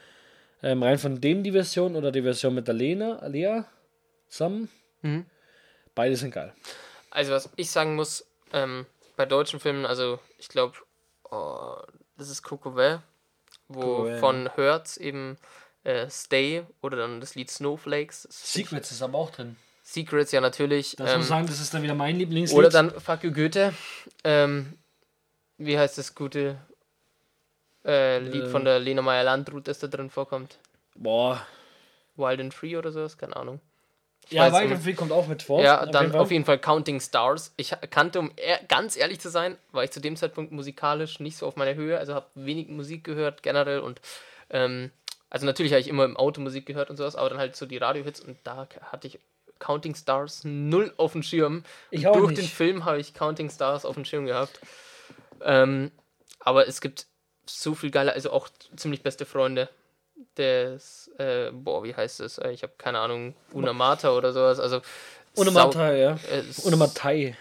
ähm, rein von dem die Version oder die Version mit der Lena, Lea zusammen, Mhm. beide sind geil. Also, was ich sagen muss, ähm, bei deutschen Filmen, also ich glaube, oh, das ist Coco Vert, wo Vert, von Hertz eben äh, Stay oder dann das Lied Snowflakes. Das- Secrets ist aber auch drin. Secrets, ja, natürlich. Das ähm, muss sagen, das ist dann wieder mein Lieblingslied. Oder dann Fuck You Goethe. Ähm, wie heißt das gute äh, Lied Ähm. von der Lena Meyer Landrut, das da drin vorkommt? Boah. Wild and Free oder sowas? Keine Ahnung. Ja, Free kommt auch mit vor. Ja, dann Fall. auf jeden Fall Counting Stars. Ich kannte, um ganz ehrlich zu sein, war ich zu dem Zeitpunkt musikalisch nicht so auf meiner Höhe, also habe wenig Musik gehört generell und ähm, also natürlich habe ich immer im Auto Musik gehört und sowas, aber dann halt so die Radiohits und da hatte ich Counting Stars null auf dem Schirm. Ich auch Durch nicht. den Film habe ich Counting Stars auf dem Schirm gehabt. Ähm, aber es gibt so viel geile, also auch ziemlich beste Freunde. Des, äh, boah, wie heißt es? Ich habe keine Ahnung, Unamata oder sowas. Also Ohne sau- Matai, ja. äh, Ohne Matai.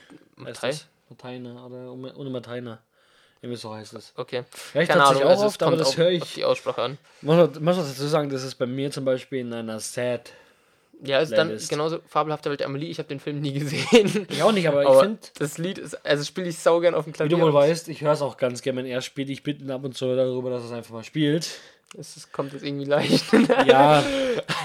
Mataina oder Mataina. Irgendwie so heißt es. Okay. Ja, ich Keine Ahnung, auch also es oft, aber das auf, höre auf ich. die Aussprache an. Muss man, muss man dazu sagen, das ist bei mir zum Beispiel in einer Sad. Ja, ist dann genauso fabelhafte Welt Amelie. Ich habe den Film nie gesehen. Ich auch nicht, aber, Aber ich finde, das Lied ist, also spiele ich saugern auf dem wie Klavier. du wohl weißt, ich höre es auch ganz gerne, wenn er spielt. Ich bitte ab und zu darüber, dass er es einfach mal spielt. Es kommt jetzt irgendwie leicht. Ja,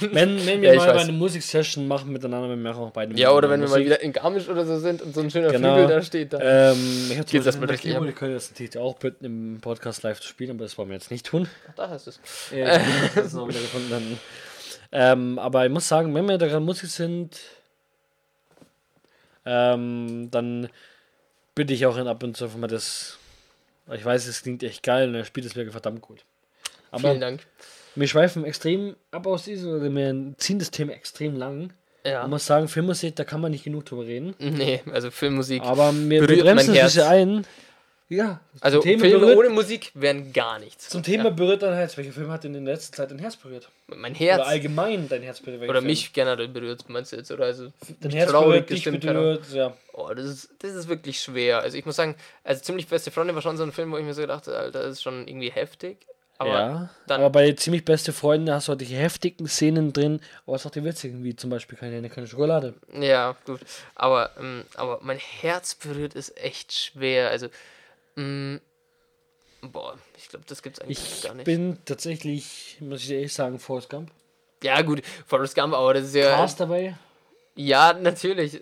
wenn, wenn wir Ja, mal weiß. eine Musiksession machen miteinander, wir machen auch beide ja, oder wenn wir mal wieder in Garmisch oder so sind und so ein schöner Genau. Flügel da steht. Dann. Ähm, ich habe richtig Keyboard, ab. ich könnte das natürlich auch bitten, im Podcast live zu spielen, aber das wollen wir jetzt nicht tun. da hast du es. Ich hab das noch wieder gefunden. Ähm, aber ich muss sagen, wenn wir daran Musik sind, ähm, dann bitte ich auch ihn ab und zu einfach mal das. Ich weiß, es klingt echt geil und er spielt es wirklich verdammt gut. Aber Vielen Dank. wir schweifen extrem ab aus diesem, oder wir ziehen das Thema extrem lang. Ja. Man muss sagen, Filmmusik, da kann man nicht genug drüber reden. Nee, also Filmmusik. Aber wir, wir Berührt mein bremsen es Herz. bisschen ein. Ja, also Thema Filme berührt- ohne Musik wären gar nichts. zum Thema berührt dein Herz. Welcher Film hat denn in der letzten Zeit dein Herz berührt? Mein Oder Herz. allgemein dein Herz berührt? Oder Film? mich generell berührt, meinst du jetzt? Oder also Dein Herz berührt, dich berührt, ja. Oh, das ist, das ist wirklich schwer. Also ich muss sagen, also ziemlich beste Freunde war schon so ein Film, wo ich mir so gedacht habe, Alter, das ist schon irgendwie heftig. Aber ja, dann- aber bei ziemlich beste Freunde hast du halt die heftigen Szenen drin, aber es ist auch die witzigen, wie zum Beispiel keine, keine Schokolade. Ja, gut. Aber, ähm, aber mein Herz berührt ist echt schwer. Also, mh, boah, ich glaube, das gibt's eigentlich Ich gar nicht. bin tatsächlich, muss ich ehrlich sagen, Forrest Gump. ja, gut, Forrest Gump, aber das ist ja. Cast dabei. Ja, natürlich.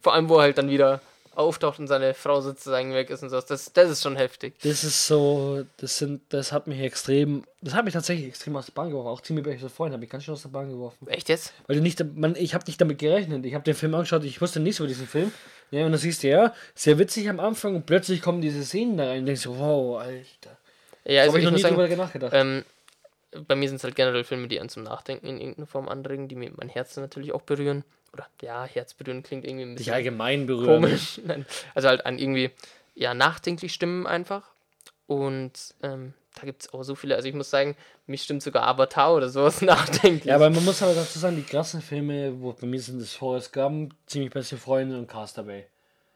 Vor allem, wo er halt dann wieder auftaucht und seine Frau sozusagen weg ist und sowas. Das, das ist schon heftig. Das ist so, das sind, das hat mich extrem, das hat mich tatsächlich extrem aus der Bahn geworfen. Auch ziemlich beste Freunde habe ich ganz schön aus der Bahn geworfen. Echt jetzt? Weil du nicht, man, ich habe nicht damit gerechnet. Ich habe den Film angeschaut, ich wusste nichts über diesen Film. Ja, und dann siehst du ja, sehr witzig am Anfang und plötzlich kommen diese Szenen da rein und denkst so, wow, Alter. Ja, Also habe ich ich noch nie sagen, drüber nachgedacht. ähm, bei mir sind es halt generell Filme, die einen zum Nachdenken in irgendeiner Form anregen, die mir mein Herz natürlich auch berühren. Oder ja, Herz berühren klingt irgendwie ein Dich bisschen allgemein berühren. komisch. Nein, also halt an irgendwie, ja, nachdenklich stimmen einfach. Und ähm, da gibt es auch so viele. Also ich muss sagen, mich stimmt sogar Avatar oder sowas nachdenklich. Ja, aber man muss aber dazu sagen, die krassen Filme, wo bei mir sind es Forrest Gump, ziemlich beste Freunde und Castaway.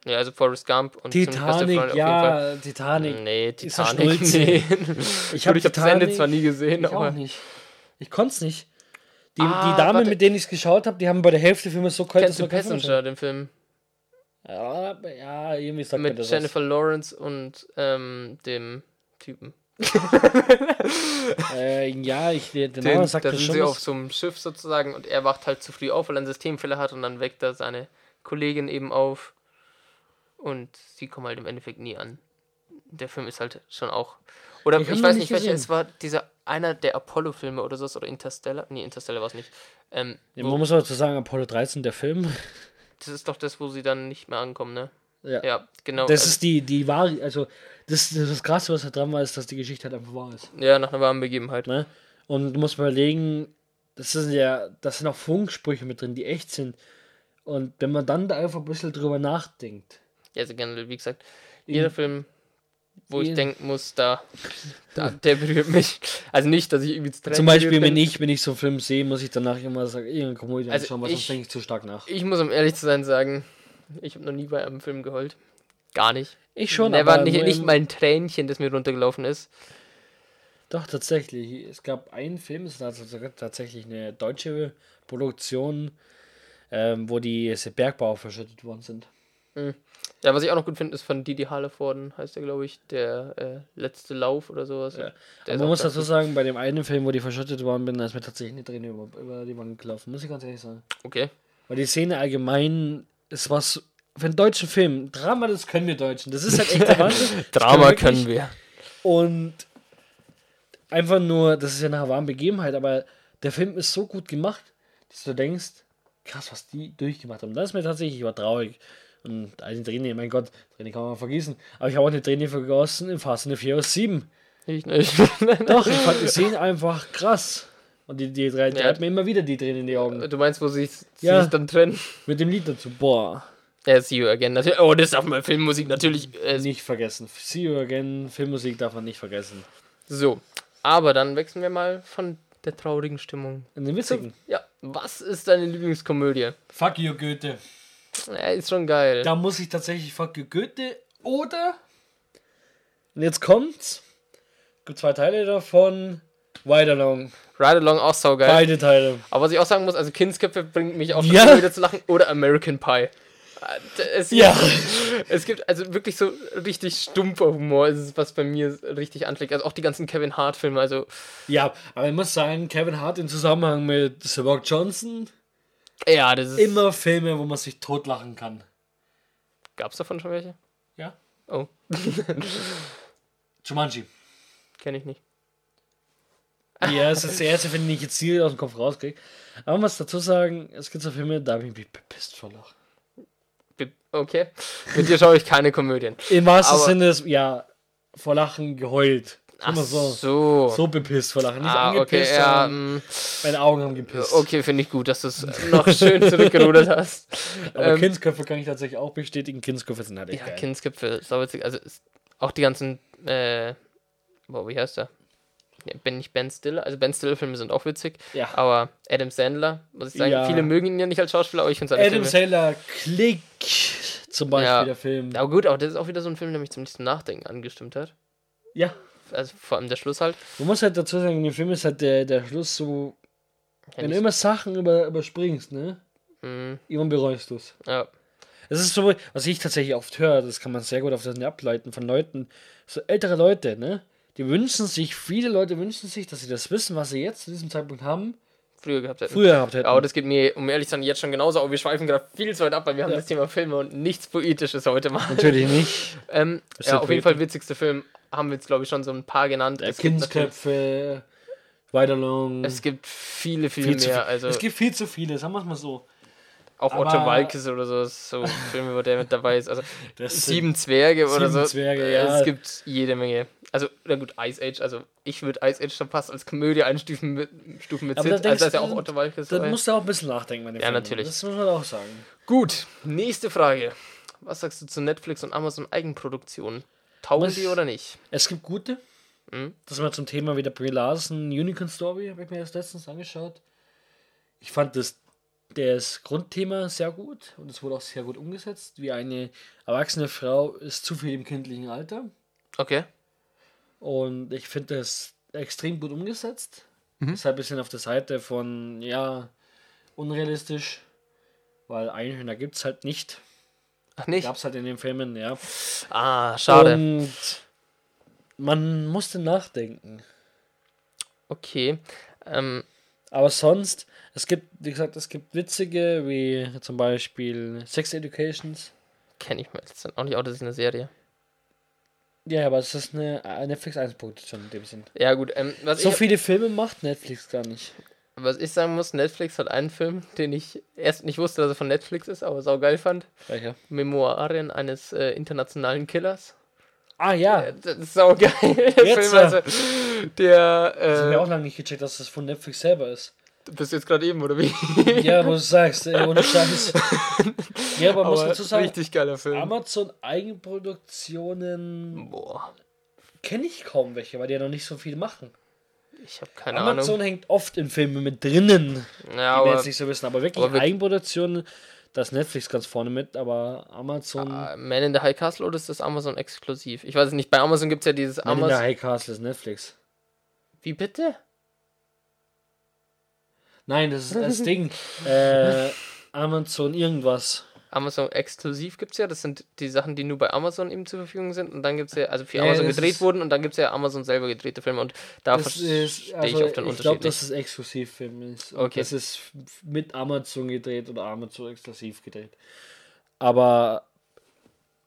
Ja, also Forrest Gump und Titanic, Fall. ja, Titanic. Nee, Titanic. Nee. Ich habe hab das Ende zwar nie gesehen, ich aber. auch nicht. Ich konnte es nicht. Die, Ah, die Damen, mit denen ich es geschaut habe, die haben bei der Hälfte Filme so kalt, Kennst du Passenger, den Film? Ja, ja, irgendwie sagt Mit das Jennifer Lawrence und ähm, dem Typen. was. Äh, ja, ich, Den, Name da sagt mir sind schon sie auf was. so einem Schiff sozusagen und er wacht halt zu früh auf, weil er einen Systemfehler hat und dann weckt er seine Kollegin eben auf und sie kommen halt im Endeffekt nie an. Der Film ist halt schon auch. Oder Ich ich, weiß nicht, welcher es war, dieser einer der Apollo-Filme oder sowas oder Interstellar. Nee, Interstellar war es nicht. Ähm, Ja, man muss aber dazu sagen, Apollo 13, der Film. das ist doch das, wo sie dann nicht mehr ankommen, ne? Ja. Ja, genau. Das also- ist die, die wahre, also das, das, das Krasse, was da dran war, ist, dass die Geschichte halt einfach wahr ist. ja, nach einer warmen Begebenheit. Ne? Und du musst mal überlegen, das sind ja, das sind auch Funksprüche mit drin, die echt sind. Und wenn man dann da einfach ein bisschen drüber nachdenkt, also generell, wie gesagt, jeder Film, wo ich Jeder- denken muss, da, da, der berührt mich. Also nicht, dass ich irgendwie zu Zum Beispiel, gerührt wenn bin. ich, wenn ich so einen Film sehe, muss ich danach immer sagen, irgendeine Komödie Also anschauen, weil sonst ich- denke ich zu stark nach. Ich muss, um ehrlich zu sein, sagen, ich habe noch nie bei einem Film geheult. Gar nicht. Ich schon, Never, aber nicht, nicht mal ein Tränchen, das mir runtergelaufen ist. Doch, tatsächlich. Es gab einen Film, es ist sogar tatsächlich eine deutsche Produktion, ähm, wo die Bergbauer verschüttet worden sind. Ja, was ich auch noch gut finde, ist von Didi Hallervorden, heißt der, glaube ich, der äh, letzte Lauf oder sowas. Ja. Man muss dazu sagen, bei dem einen Film, wo die verschüttet worden bin, da ist mir tatsächlich eine Träne über, über die Wange gelaufen, muss ich ganz ehrlich sagen. Okay. Weil die Szene allgemein, ist was für einen deutschen Film. Drama, das können wir Deutschen. Das ist halt echt der Wahnsinn. Drama können wir. Und einfach nur, das ist ja nach einer warmen Begebenheit, aber der Film ist so gut gemacht, dass du denkst, krass, was die durchgemacht haben. Das ist mir tatsächlich, ich war traurig. Und eine Träne, mein Gott, Träne kann man vergießen. Aber ich habe auch eine Träne vergossen in Fast and the Furious 7. Ich nicht. Doch, ich fand die Szene einfach krass. Und die, die drei, die Ja. hat mir immer wieder die Tränen in die Augen. du meinst, wo sie, sie Ja. sich dann trennen? Mit dem Lied dazu. Boah, Ja, See You Again. Natürlich. Oh, das darf man Filmmusik natürlich. Äh, nicht vergessen. See you again. Filmmusik darf man nicht vergessen. so. Aber dann wechseln wir mal von der traurigen Stimmung. In den witzigen. Ja, was ist deine Lieblingskomödie? Fuck you, Goethe. Ja, ist schon geil. Da muss ich tatsächlich Fuck Goethe oder. Und jetzt kommt's. Gibt zwei Teile davon. Ride Along. Ride Along auch saugeil. Beide Teile. Aber was ich auch sagen muss, also Kindsköpfe bringt mich auch Ja. wieder zu lachen. Oder American Pie. Äh, Es gibt, Ja. es gibt also wirklich so richtig stumpfer Humor, ist es, was bei mir richtig anschlägt. Also auch die ganzen Kevin Hart Filme, also Ja, aber ich muss sagen, Kevin Hart im Zusammenhang mit The Rock Johnson. Ja, das ist. Immer Filme, wo man sich totlachen kann. Gab's davon schon welche? Ja. Oh, Jumanji. kenne ich nicht. Ja, es ist der erste den ich jetzt hier aus dem Kopf rauskriege. Aber man muss dazu sagen, es gibt so Filme, da habe ich mich bepisst vor Lachen. Okay. Mit dir schaue ich keine Komödien. Im wahrsten Sinne ist, ja, vor Lachen geheult. Ach so. so. So bepisst vor Lachen. Nicht ah, okay, angepisst, ja, sondern mm, meine Augen haben gepisst. okay, finde ich gut, dass du es noch schön zurückgerudert hast. Aber Ähm, Kindsköpfe kann ich tatsächlich auch bestätigen. Kindsköpfe sind halt echt Ja, geil. Kindsköpfe, sauwitzig. Also auch die ganzen, äh, boah, wie heißt der? Ja, ben, nicht Ben Stiller, also Ben Stiller Filme sind auch witzig, Ja. aber Adam Sandler, muss ich sagen, Ja. viele mögen ihn ja nicht als Schauspieler, aber ich finde seine Adam Filme. Sandler, Klick zum Beispiel, Ja. der Film. Aber gut, auch das ist auch wieder so ein Film, der mich zum nächsten Nachdenken angestimmt hat. Ja, also vor allem der Schluss halt. Man muss halt dazu sagen, in dem Film ist halt der, der Schluss so, Ja, wenn du immer Sachen über, überspringst, ne? Mhm. Irgendwann bereust du es. ja. Das ist so, was ich tatsächlich oft höre, das kann man sehr gut auf das ableiten von Leuten, so ältere Leute, ne? Die wünschen sich, viele Leute wünschen sich, dass sie das Wissen, was sie jetzt zu diesem Zeitpunkt haben, früher gehabt hätten. früher gehabt hätten. Aber das geht mir, um ehrlich zu sein, jetzt schon genauso. Aber wir schweifen gerade viel zu weit ab, weil wir haben das Thema Filme und nichts Poetisches heute mal. Natürlich nicht. Ähm, ja, auf jeden. Fall witzigste Film haben wir jetzt, glaube ich, schon so ein paar genannt. Natürlich, Kindsköpfe, Weiterlong. es gibt viele, viele viel mehr. viel. Also es gibt viel zu viele, sagen wir es mal so. auch aber- Otto Walkes oder so, so Filme, wo der mit dabei ist. Also Das Sieben Zwerge oder Sieben so. Zwerge, Äh, ja. Es gibt jede Menge. Also, na gut, Ice Age. Also, ich würde Ice Age schon fast als Komödie einstufen mit, stufen mit Aber da Sid. Also, da ist ja auch Otto Walkes Da musst du auch ein bisschen nachdenken, meine Ja, Filme. natürlich. Das muss man auch sagen. Gut, nächste Frage. Was sagst du zu Netflix und Amazon Eigenproduktionen? Taugen die oder nicht? Es gibt gute. Mhm. Das war zum Thema wieder Brie Larson, Unicorn Story, habe ich mir erst letztens angeschaut. Ich fand das, das Grundthema sehr gut und es wurde auch sehr gut umgesetzt. Wie eine erwachsene Frau ist zu viel im kindlichen Alter. Okay. Und ich finde das extrem gut umgesetzt. Mhm. Ist halt ein bisschen auf der Seite von, ja, unrealistisch, weil Einhörner gibt es halt nicht. Ach nicht? Gab es halt in den Filmen, ja. Ah, schade. Und man musste nachdenken. Okay. Ähm, Aber sonst, es gibt, wie gesagt, es gibt witzige, wie zum Beispiel Sex Educations. kenne ich mir jetzt auch nicht, auch das ist eine Serie. Ja, aber es ist eine eine Netflix 1 Produktion in dem Sinn. Ja, gut. Ähm, was, So ich, viele Filme macht Netflix gar nicht. Was ich sagen muss, Netflix hat einen Film, den ich erst nicht wusste, dass er von Netflix ist, aber saugeil fand. Welcher? Memoiren eines äh, internationalen Killers. Ah ja, Äh, Das ist saugeil. Der Jetzt, Film, also, der, das habe ich äh, auch lange nicht gecheckt, dass das von Netflix selber ist. du bist jetzt gerade eben, oder wie? Ja, wo du sagst, ey, ohne Scheiß. ja, aber, muss Aber dazu sagen, richtig geiler Film. Amazon Eigenproduktionen Boah, kenne ich kaum welche, weil die ja noch nicht so viel machen. Ich habe keine Amazon Ahnung. hängt oft in Filmen mit drinnen. Ja, die wir jetzt nicht so wissen, aber wirklich aber wir- Eigenproduktionen, da ist Netflix ganz vorne mit, aber Amazon. äh, Man in the High Castle oder ist das Amazon exklusiv? Ich weiß es nicht. Bei Amazon gibt es ja dieses Man in der Amazon. High Castle ist Netflix. Wie bitte? Nein, das ist das Ding. Äh, Amazon irgendwas. Amazon exklusiv gibt es ja. Das sind die Sachen, die nur bei Amazon eben zur Verfügung sind. Und dann gibt es ja, also für Ja, Amazon gedreht wurden und dann gibt es ja Amazon selber gedrehte Filme. Und da verstehe ich also, auf den ich Unterschied glaube, nicht. dass es Exklusivfilm ist. Okay. Das ist mit Amazon gedreht oder Amazon exklusiv gedreht. Aber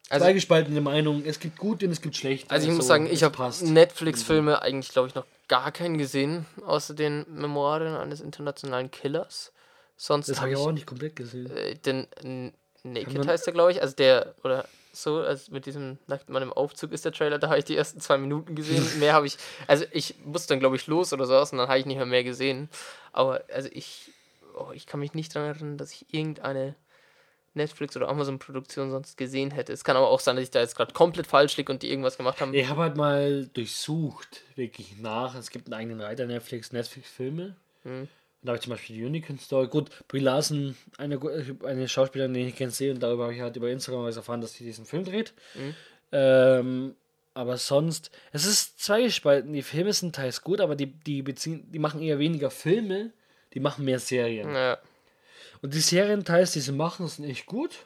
Also- zwei gespaltene Meinungen. Es gibt gute und es gibt schlechte. Also ich muss So, sagen, ich habe. Netflix-Filme eigentlich, glaube ich, noch gar keinen gesehen, außer den Memoiren eines internationalen Killers. Sonst Das habe ich ich auch nicht komplett gesehen. äh, den Naked heißt der, glaube ich, also der, oder so, also mit diesem nackten Mann im Aufzug ist der Trailer, da habe ich die ersten zwei Minuten gesehen. mehr habe ich, also ich musste dann, glaube ich, los oder sowas und dann habe ich nicht mehr mehr gesehen. Aber, also ich, oh, ich kann mich nicht daran erinnern, dass ich irgendeine Netflix- oder Amazon-Produktion sonst gesehen hätte. Es kann aber auch sein, dass ich da jetzt gerade komplett falsch liege und die irgendwas gemacht haben. Ich habe halt mal durchsucht, wirklich nach. Es gibt einen eigenen Reiter Netflix, Netflix-Filme. Hm. Und da habe ich zum Beispiel die Unicorn Story. Gut, Brie Larson, eine, eine Schauspielerin, die ich gerne sehe, und darüber habe ich halt über Instagram was erfahren, dass sie diesen Film dreht. Mhm. Ähm, aber sonst, es ist zweigespalten. Die Filme sind teils gut, aber die, die beziehen, die machen eher weniger Filme, die machen mehr Serien. Ja, Und die Serien teils, die sie machen, sind echt gut.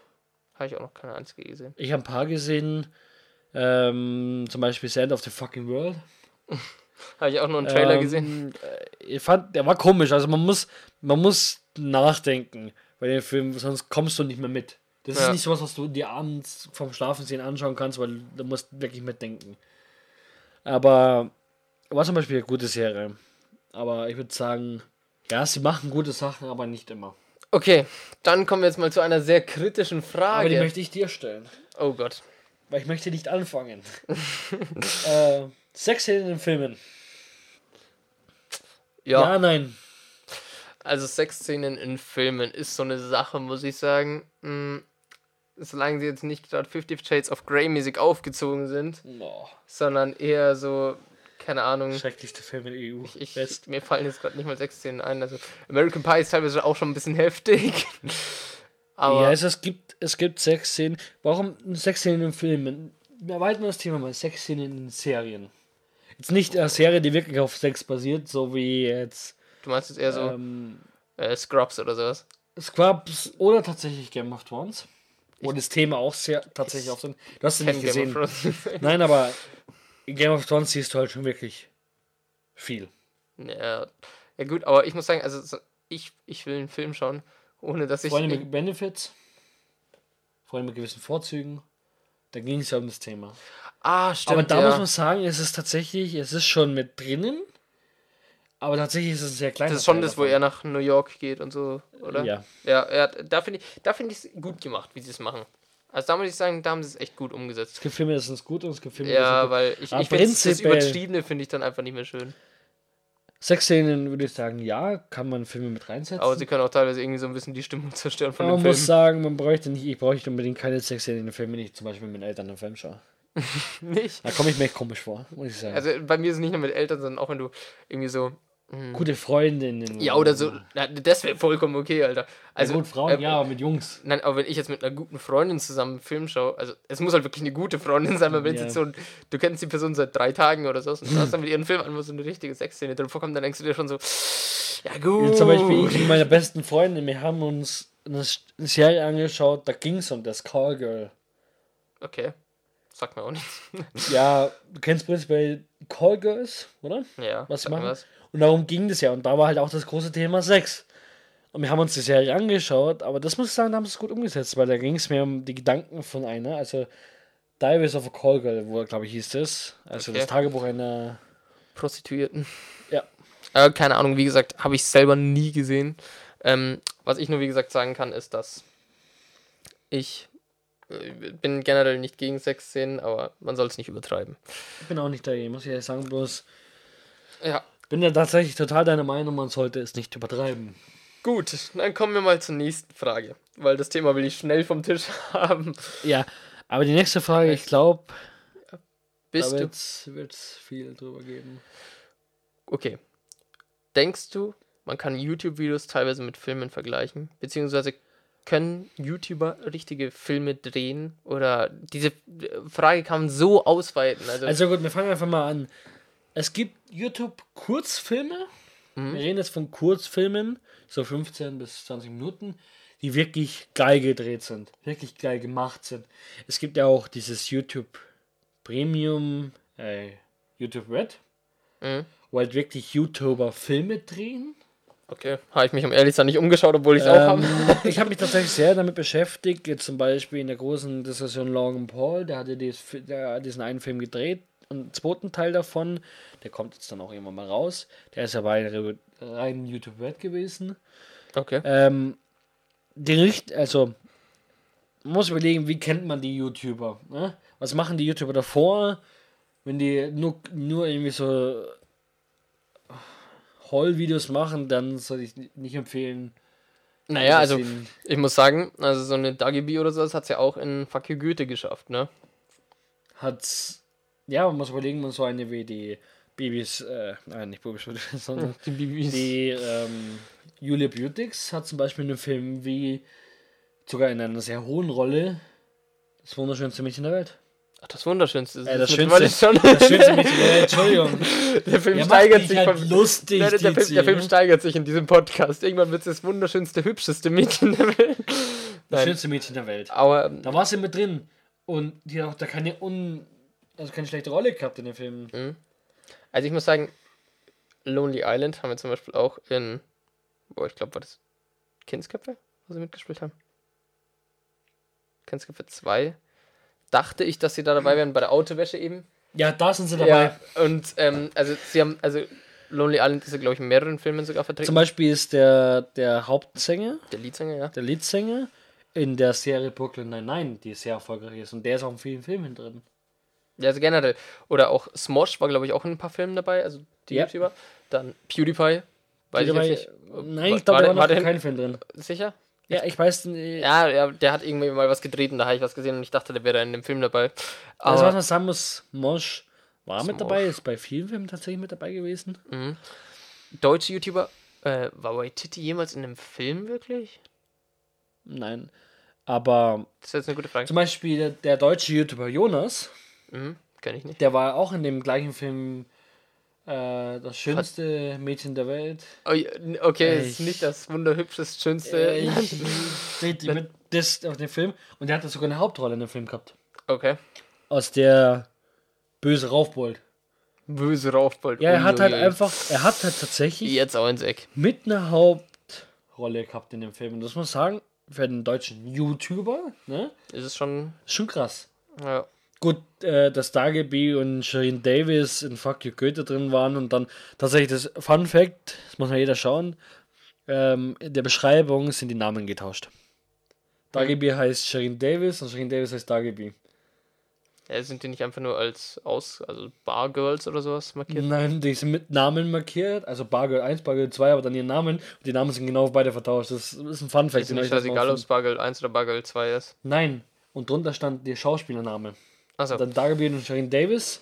habe ich auch noch keine einzige gesehen. Ich habe ein paar gesehen. Ähm, zum Beispiel Sand of the Fucking World. Habe ich auch nur einen Trailer ähm, gesehen. äh, Ich fand, der war komisch. Also man muss, man muss nachdenken bei dem Film, sonst kommst du nicht mehr mit. Das ist Ja. nicht sowas, was du dir abends vom Schlafensehen anschauen kannst, weil du musst wirklich mitdenken. Aber war zum Beispiel eine gute Serie. Aber ich würde sagen, ja, sie machen gute Sachen, aber nicht immer. Okay, dann kommen wir jetzt mal zu einer sehr kritischen Aber die Frage. möchte ich dir stellen. Oh Gott. Weil ich möchte nicht anfangen. äh, Sex in Filmen. Ja, ja nein. also Sexszenen in Filmen ist so eine Sache, muss ich sagen. Hm, solange sie jetzt nicht gerade Fifty Shades of Grey mäßig aufgezogen sind, Oh, sondern eher so, keine Ahnung. schrecklichste Film in der EU. Ich, Best. mir fallen jetzt gerade nicht mal Sexszenen ein. Also American Pie ist teilweise auch schon ein bisschen heftig. Aber ja, also es gibt, es gibt Sexszenen. Warum Sexszenen in Filmen? Wir erweitern das Thema mal. Sexszenen in Serien. Jetzt nicht eine Serie, die wirklich auf Sex basiert, so wie jetzt Du meinst jetzt eher so ähm, äh, Scrubs oder sowas? Scrubs oder tatsächlich Game of Thrones. Wo das Thema auch sehr tatsächlich auf sind. Du hast nicht gesehen. Nein, aber in Game of Thrones siehst du halt schon wirklich viel. ja. ja, gut, aber ich muss sagen, also so, ich, ich will einen Film schauen, ohne dass ich. Freunde mit Benefits, Freunde mit gewissen Vorzügen. Da ging es ja um das Thema. Ah, stimmt. aber da ja. muss man sagen, es ist tatsächlich, es ist schon mit drinnen. Aber tatsächlich ist es ein sehr kleiner das ist schon Teil das, wo davon. er nach New York geht und so, oder? Ja. Ja, ja da finde ich da finde ich es gut gemacht, wie sie es machen. Also da muss ich sagen, da haben sie es echt gut umgesetzt. Es gibt Filme, das gut und es gibt Filme, Ja, ist weil ich, Aber ich finde das prinzipiell- Übertriebene finde ich dann einfach nicht mehr schön. Sexszenen würde ich sagen, ja, kann man Filme mit reinsetzen. Aber sie können auch teilweise irgendwie so ein bisschen die Stimmung zerstören von Aber dem man Film. muss sagen, man bräuchte nicht, ich bräuchte unbedingt keine Sexszenen in den Filmen, wenn ich zum Beispiel mit meinen Eltern einen Film schaue. nicht. Da komme ich mir echt komisch vor, muss ich sagen. Also bei mir ist es nicht nur mit Eltern, sondern auch wenn du irgendwie so. mh, Gute Freundinnen. Ja, oder so. Na, das wäre vollkommen okay, Alter. Also, gut, Frauen, äh, ja, aber mit Jungs. Nein, aber wenn ich jetzt mit einer guten Freundin zusammen einen Film schaue, also es muss halt wirklich eine gute Freundin sein, weil wenn Ja. jetzt so, du kennst die Person seit drei Tagen oder so, und du hast dann mit ihren Film an, wo so eine richtige Sexszene drin vorkommt, dann denkst du dir schon so, ja gut. Wie Zum Beispiel ich mit meiner besten Freundin, wir haben uns eine Serie angeschaut, da ging es um das Callgirl. Okay, sagt mir auch nichts. Ja, du kennst prinzipiell Callgirls, oder? ja, Was mir machen? Und darum ging das ja. Und da war halt auch das große Thema Sex. Und wir haben uns die Serie angeschaut, aber das muss ich sagen, da haben sie es gut umgesetzt, weil da ging es mehr um die Gedanken von einer, also Diaries of a Callgirl, wo glaube ich hieß das. Also Okay. das Tagebuch einer. Prostituierten. Ja. Äh, keine Ahnung, wie gesagt, habe ich selber nie gesehen. Ähm, was ich nur, wie gesagt, sagen kann, ist, dass ich bin generell nicht gegen Sexszenen, aber man soll es nicht übertreiben. Ich bin auch nicht dagegen, muss ich ehrlich sagen, bloß Ja, bin ja tatsächlich total deiner Meinung, man sollte es nicht übertreiben. gut, dann kommen wir mal zur nächsten Frage, weil das Thema will ich schnell vom Tisch haben. Ja, aber die nächste Frage, ich glaube, Bist da du wird es viel drüber geben. Okay. Denkst du, man kann YouTube-Videos teilweise mit Filmen vergleichen? Beziehungsweise können YouTuber richtige Filme drehen? Oder diese äh, Frage kann man so ausweiten. Also, Also gut, wir fangen einfach mal an. Es gibt YouTube-Kurzfilme. Wir reden jetzt von Kurzfilmen, so 15 bis 20 Minuten, die wirklich geil gedreht sind, wirklich geil gemacht sind. Es gibt ja auch dieses YouTube Premium, äh, YouTube Red, Mhm. wo halt wirklich YouTuber Filme drehen. Okay, habe ich mich um ehrlich sein nicht umgeschaut, obwohl ich es auch Ähm, habe. ich habe mich tatsächlich sehr damit beschäftigt, jetzt zum Beispiel in der großen Diskussion Logan Paul, der hatte dies, der hat diesen einen Film gedreht, einen zweiten Teil davon, der kommt jetzt dann auch irgendwann mal raus. Der ist ja bei re- rein YouTube Red gewesen. Okay. Ähm, die Richt, also man muss überlegen, wie kennt man die YouTuber? Ne? Was machen die YouTuber davor, wenn die nur, nur irgendwie so Haul-Videos machen, dann soll ich nicht empfehlen. Naja, also den- ich muss sagen, also so eine Dagi oder so, das hat es ja auch in You Goethe geschafft, ne? hat's. Ja, man muss überlegen, man so eine wie die Babys, äh, nein, nicht Babys, sondern Die Bibis. die ähm, Julia Beautix hat zum Beispiel einen Film wie sogar in einer sehr hohen Rolle das wunderschönste Mädchen der Welt. Ach, das Wunderschönste. Äh, das mittlerweile schönste, schon. das schönste Mädchen Welt, Entschuldigung. Der Film Ja, steigert sich halt vom lustig, der, der, Film, der Film steigert sich in diesem Podcast. Irgendwann wird es das wunderschönste, hübscheste Mädchen der Welt. Das Nein. schönste Mädchen der Welt. Aber ähm, Da war sie mit drin und die hat auch da keine un also keine schlechte Rolle gehabt in dem Film. also ich muss sagen, Lonely Island haben wir zum Beispiel auch in, boah, ich glaube, war das Kindsköpfe, wo sie mitgespielt haben? Kindsköpfe 2. Dachte ich, dass sie da dabei wären bei der Autowäsche eben. Ja, da sind sie dabei. Ja, und ähm, also sie haben, also Lonely Island ist ja, glaube ich, in mehreren Filmen sogar vertreten. Zum Beispiel ist der, der Hauptsänger der Leadsänger, ja. der Leadsänger in der Serie Brooklyn Nine-Nine, die sehr erfolgreich ist. Und der ist auch in vielen Filmen drin. Ja, also generell. Oder auch Smosh war, glaube ich, auch in ein paar Filmen dabei, also die Ja. YouTuber. Dann PewDiePie. Weiß ich Dabei- jetzt nicht. Nein, ich glaube, da war war noch kein Film drin. Sicher? Ja, ich weiß nicht. Ja, ja, der hat irgendwie mal was gedreht und da habe ich was gesehen und ich dachte, der wäre in dem Film dabei. Also, was Aber man sagen muss, Mosch war mit dabei, ist bei vielen Filmen tatsächlich mit dabei gewesen. deutsche YouTuber, äh, war Waititi jemals in einem Film wirklich? Nein. Aber Das ist jetzt eine gute Frage. zum Beispiel der, der deutsche YouTuber Jonas, Mhm, kenn ich nicht. der war auch in dem gleichen Film Äh, das schönste Mädchen der Welt. Oh, okay, Ich- ist nicht das wunderhübscheste, schönste. Äh, ich rede mit das auf den Film. Und der hat sogar eine Hauptrolle in dem Film gehabt. okay. Aus der böse Raufbold. Böse Raufbold. Ja, er hat halt einfach, er hat halt tatsächlich Jetzt auch ins Eck. mit einer Hauptrolle gehabt in dem Film. Und das muss man sagen, für einen deutschen YouTuber, ne? Ist es schon. Schon krass. Ja. Gut, äh, dass Dageby und Shirin Davis in Fuck You Goethe drin waren und dann tatsächlich das Fun Fact, das muss man jeder schauen, ähm, in der Beschreibung sind die Namen getauscht. Dageby heißt Shirin Davis und Shirin Davis heißt Dageby. ja. Sind die nicht einfach nur als Aus, also Bargirls oder sowas markiert? Nein, die sind mit Namen markiert, also Bargirl 1, Bargirl 2, aber dann ihren Namen und die Namen sind genau auf beide vertauscht. Das ist ein Fun Fact. Ist nicht scheißegal, mal ob es Bargirl 1 oder Bargirl 2 ist. Nein, und drunter stand der Schauspielername. Achso, Dann Dageby und Shirin Davis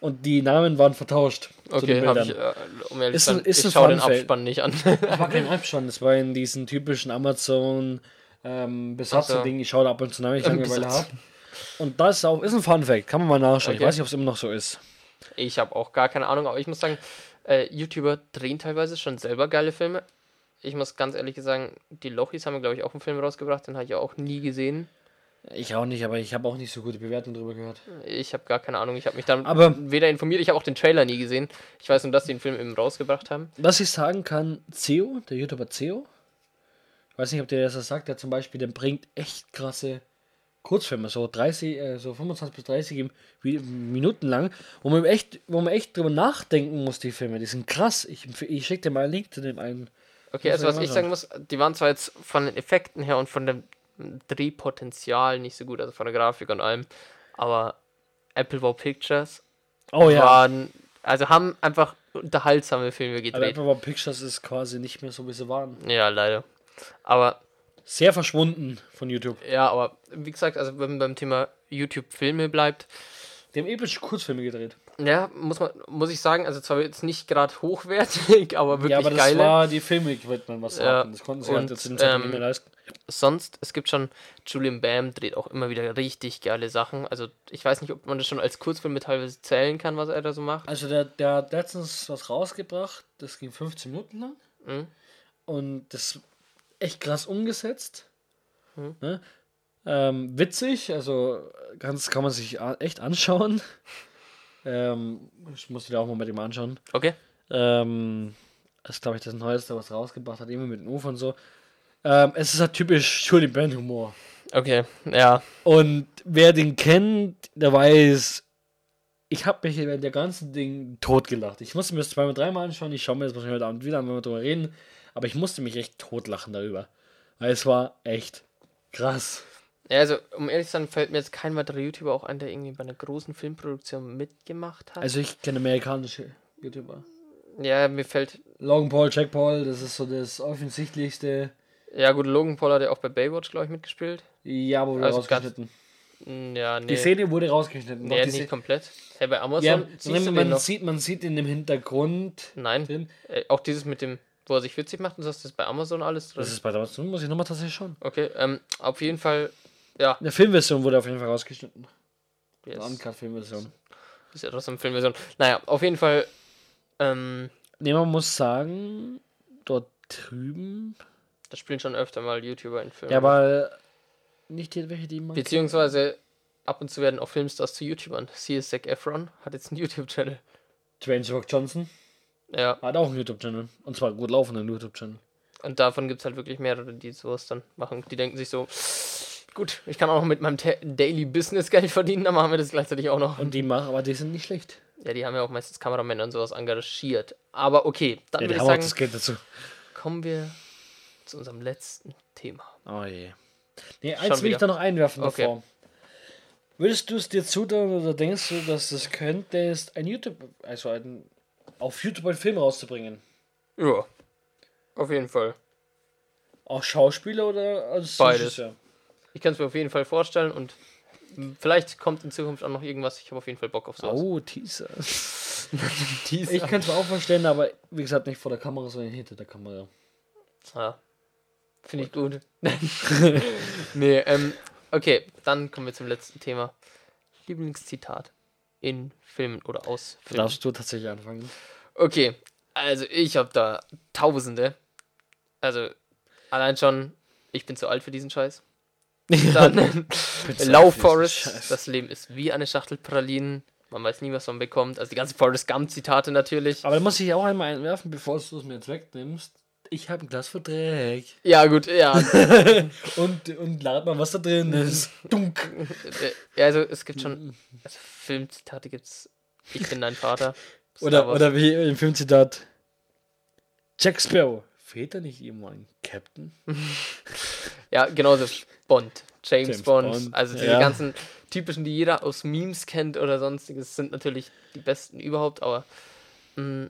und die Namen waren vertauscht. okay, habe ich, äh, um ehrlich zu ein- sein, ich schaue den. Abspann nicht an. Das war kein Abspann, das war in diesen typischen Amazon ähm, Besatzer-Ding. Ich schaue da ab und zu nach, wenn ich Langeweile Besatzer. habe. Und das ist auch ist ein Fun Fact, kann man mal nachschauen. Okay. Ich weiß nicht, ob es immer noch so ist. Ich habe auch gar keine Ahnung, aber ich muss sagen, äh, YouTuber drehen teilweise schon selber geile Filme. Ich muss ganz ehrlich sagen, die Lochis haben, glaube ich, auch einen Film rausgebracht, den habe ich auch nie gesehen. Ich auch nicht, aber ich habe auch nicht so gute Bewertungen drüber gehört. Ich habe gar keine Ahnung, ich habe mich dann Aber- weder informiert, ich habe auch den Trailer nie gesehen. Ich weiß nur, dass die den Film eben rausgebracht haben. Was ich sagen kann, Ceo, der YouTuber Ceo, ich weiß nicht, ob der das sagt, der zum Beispiel, der bringt echt krasse Kurzfilme, so 30, äh, so 25 bis 30 im- wie- Minuten lang, wo man echt, wo man echt drüber nachdenken muss, die Filme. Die sind krass. Ich, ich schicke dir mal einen Link zu dem einen. Okay, also was ich sagen muss, die waren zwar jetzt von den Effekten her und von dem Drehpotenzial nicht so gut, also von der Grafik und allem, aber Apple Wow Pictures Oh ja. waren, also haben einfach unterhaltsame Filme Aber gedreht. Apple Wow Pictures ist quasi nicht mehr so, wie sie waren. Ja, leider. Aber Sehr verschwunden von YouTube. Ja, aber wie gesagt, also wenn man beim Thema YouTube-Filme bleibt, Die haben epische Kurzfilme gedreht. Ja, muss man, muss ich sagen, also zwar jetzt nicht gerade hochwertig, aber wirklich ja, aber das geile. war die Filme, man was Ja, sagen. Das konnten sie halt und, jetzt in ähm, nicht mehr leisten. Sonst, es gibt schon, Julian Bam dreht auch immer wieder richtig geile Sachen. Also ich weiß nicht, ob man das schon als Kurzfilme teilweise zählen kann, was er da so macht. Also der, der hat letztens was rausgebracht, das ging 15 Minuten lang. Mhm. Und das echt krass umgesetzt. Mhm. Ne? Ähm, witzig, also ganz kann man sich echt anschauen. Ähm, ich muss wieder auch mal mit ihm anschauen. Okay. Ähm, das ist, glaube ich, das Neueste, was rausgebracht hat, immer mit dem Ufer und so. Ähm, es ist halt typisch Julie Band Humor. Okay, ja. Und wer den kennt, der weiß, ich habe mich während der ganzen Ding totgelacht. Ich musste mir das zweimal, dreimal anschauen. Ich schaue mir das wahrscheinlich heute Abend wieder an, wenn wir darüber reden. Aber ich musste mich echt totlachen darüber. Weil es war echt krass. Ja, also um ehrlich zu sein, fällt mir jetzt kein weiterer YouTuber auch ein, der irgendwie bei einer großen Filmproduktion mitgemacht hat. Also ich kenne amerikanische YouTuber. ja, mir fällt, Logan Paul, Jack Paul, das ist so das offensichtlichste. ja gut, Logan Paul hat ja auch bei Baywatch, glaube ich, mitgespielt. Ja, wurde Also rausgeschnitten. Mm, Ja, nee. Die Szene wurde rausgeschnitten. nee, nicht Szene- komplett. Hey, bei Amazon ja, siehst man, noch? sieht, man sieht in dem Hintergrund Nein. drin. Äh, auch dieses mit dem, wo er sich witzig macht und so, ist das bei Amazon alles drin? Das ist bei der muss ich nochmal tatsächlich schauen. Okay, ähm, auf jeden Fall, ja, In der Filmversion wurde auf jeden Fall rausgeschnitten. yes, Eine Uncut-Filmversion. ist ja trotzdem Filmversion. Naja, auf jeden Fall, ähm, Ne, man muss sagen, dort drüben. da spielen schon öfter mal YouTuber in Filmen. Ja, aber nicht die, welche die man. Beziehungsweise ab und zu werden auch Filmstars zu YouTubern. Siehe Zac Efron, hat jetzt einen YouTube-Channel. Dwayne Rock Johnson Ja, hat auch einen YouTube-Channel. Und zwar gut laufenden YouTube-Channel. und davon gibt es halt wirklich mehrere, die sowas dann machen. Die denken sich so, gut, ich kann auch noch mit meinem Ta- Daily Business Geld verdienen, dann machen wir das gleichzeitig auch noch. Und die machen, aber die sind nicht schlecht. Ja, die haben ja auch meistens Kameramänner und sowas engagiert. Aber okay, dann Ja, würde ich sagen, das Geld dazu. kommen wir zu unserem letzten Thema. Oh je. Nee, Schon eins will ich wieder. da noch einwerfen Okay. davor. Würdest du es dir zutrauen oder denkst du, dass es könntest, ein YouTube, also ein, auf YouTube einen Film rauszubringen? Ja, auf jeden Fall. Auch Schauspieler oder als Beides. Regisseur? Ich kann es mir auf jeden Fall vorstellen und vielleicht kommt in Zukunft auch noch irgendwas. Ich habe auf jeden Fall Bock auf sowas. Oh, Teaser. Teaser. Ich kann es mir auch vorstellen, aber wie gesagt, nicht vor der Kamera, sondern hinter der Kamera. Ja. Finde ich gut. nee, ähm, okay, dann kommen wir zum letzten Thema. Lieblingszitat in Filmen oder aus Filmen. Darfst du tatsächlich anfangen? Okay, also ich habe da Tausende. Also allein schon, ich bin zu alt für diesen Scheiß. Dann Lauf Forest, das Leben ist wie eine Schachtel Pralinen. Man weiß nie, was man bekommt. Also die ganzen Forrest Gump-Zitate natürlich. Aber da muss ich auch einmal einwerfen, bevor du es mir jetzt wegnimmst. Ich habe ein Glas für Dreck. Ja, gut, ja. und, und lad mal, was da drin ist. Dunk. Ja, also es gibt schon. Also Filmzitate gibt's. Ich bin dein Vater. Oder, oder wie im Filmzitat. Jack Sparrow. Fehlt da nicht irgendwo ein Captain? Ja, genauso Bond. James, James Bond. Bond, Also diese ja. ganzen typischen, die jeder aus Memes kennt oder sonstiges, sind natürlich die besten überhaupt, aber mh,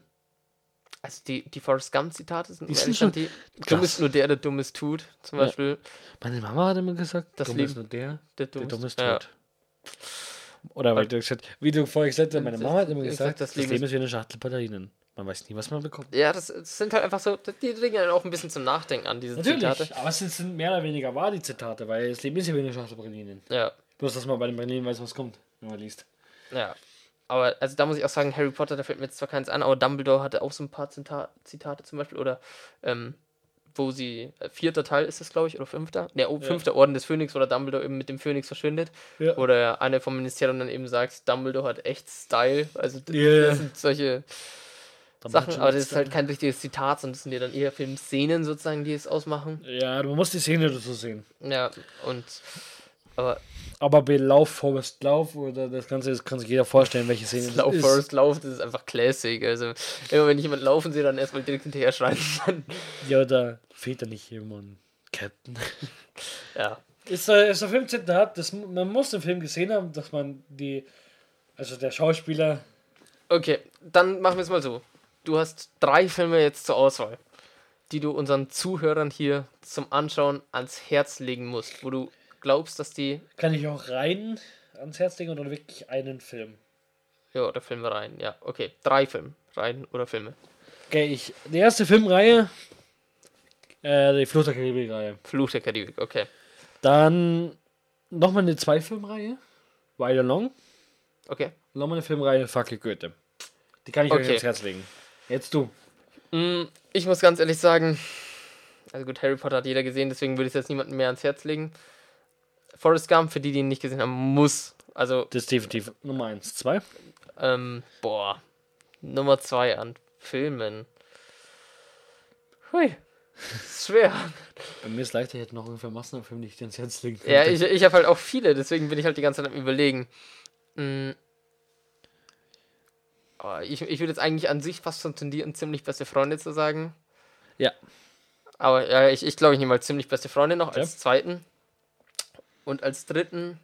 also die, die Forrest Gump-Zitate sind, Die sind schon die Dumm ist nur der, der Dummes tut, zum Ja. Beispiel. Meine Mama hat immer gesagt, Das dumm ist nur der, Der der Dumm dumm ist ja. Oder weil du gesagt wie du vorher gesagt hast, meine Mama hat immer gesagt, sag, das das Leben Leben ist wie eine Schachtel Batterien. Man weiß nie, was man bekommt. Ja, das, das sind halt einfach so, die bringen einen auch ein bisschen zum Nachdenken an, diese Zitate. aber es sind mehr oder weniger wahr, die Zitate, weil das Leben ist ja wie eine Schachtel Batterien. Ja, Bloß, dass man bei den Batterien weiß, was kommt, wenn man liest. ja. Aber also da muss ich auch sagen, Harry Potter, da fällt mir jetzt zwar keins an, aber Dumbledore hatte auch so ein paar Zita Zitate zum Beispiel. Oder ähm, wo sie, äh, vierter Teil ist das, glaube ich, oder fünfter? Ne, oh, fünfter Orden des Phönix, wo der Dumbledore eben mit dem Phönix verschwindet. Ja. Oder einer vom Ministerium dann eben sagt, Dumbledore hat echt Style. Also Ja. das sind solche Sachen, aber das ist halt kein richtiges Zitat, sondern das sind ja dann eher Filmszenen sozusagen, die es ausmachen. Ja, man muss die Szene dazu sehen. Ja, und aber Aber bei Lauf, Forest, Lauf oder das Ganze, das kann sich jeder vorstellen, welche Szene das Lauf, ist. Forest, Lauf, das ist einfach Classic. Also, immer wenn ich jemanden laufen sehe, dann erstmal direkt hinterher schreien. Ja, da fehlt da nicht jemand. Captain. ja. Ist, äh, ist der Filmzitat, das, man muss den Film gesehen haben, dass man die, also der Schauspieler, Okay, dann machen wir es mal so. Du hast drei Filme jetzt zur Auswahl, die du unseren Zuhörern hier zum Anschauen ans Herz legen musst, wo du glaubst, dass die. kann ich auch rein ans Herz legen oder wirklich einen Film? Ja, oder Filme rein. Ja, okay. Drei Filme. Rein oder Filme. Okay, ich, die erste Filmreihe, äh, die Flucht der Karibik-Reihe. Fluch der Karibik, okay. Dann nochmal eine Zwei-Filmreihe, Wild Along. Okay. Nochmal eine Filmreihe, Fackel Goethe. Die kann ich euch Okay. ans Herz legen. Jetzt du. Mm, Ich muss ganz ehrlich sagen, also gut, Harry Potter hat jeder gesehen, deswegen würde ich es jetzt niemandem mehr ans Herz legen. Forrest Gump, für die, die ihn nicht gesehen haben, muss. Also, Das ist definitiv Nummer 1. 2. ähm, boah. Nummer zwei an Filmen. Hui. Schwer. Bei mir ist leichter, ich hätte noch ungefähr Massen an Filmen, die ich dir ans Herz legen könnte. Ja, ich, ich habe halt auch viele, deswegen bin ich halt die ganze Zeit am Überlegen. Mm. Aber ich, ich würde jetzt eigentlich an sich fast schon tendieren, ziemlich beste Freunde zu sagen. Ja. Aber ja, ich, ich glaube, ich nehme mal ziemlich beste Freunde noch Okay. als zweiten. Und als dritten.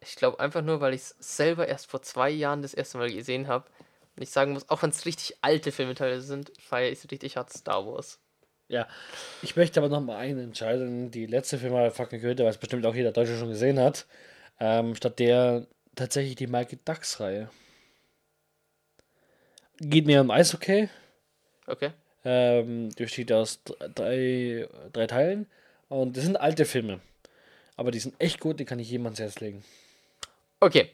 Ich glaube einfach nur, weil ich es selber erst vor zwei Jahren das erste Mal gesehen habe. Und ich sagen muss, auch wenn es richtig alte Filme teilweise sind, feiere ich es richtig hart Star Wars. Ja. Ich möchte aber noch mal einen entscheiden. Die letzte Filmreihe, Fucking Goethe, was bestimmt auch jeder Deutsche schon gesehen hat. Ähm, statt der tatsächlich die Michael Ducks-Reihe. Geht mir um Eishockey. Okay? Ähm, besteht aus dr- drei, drei Teilen. Und das sind alte Filme. Aber die sind echt gut, die kann ich jedem ans Herz legen. Okay.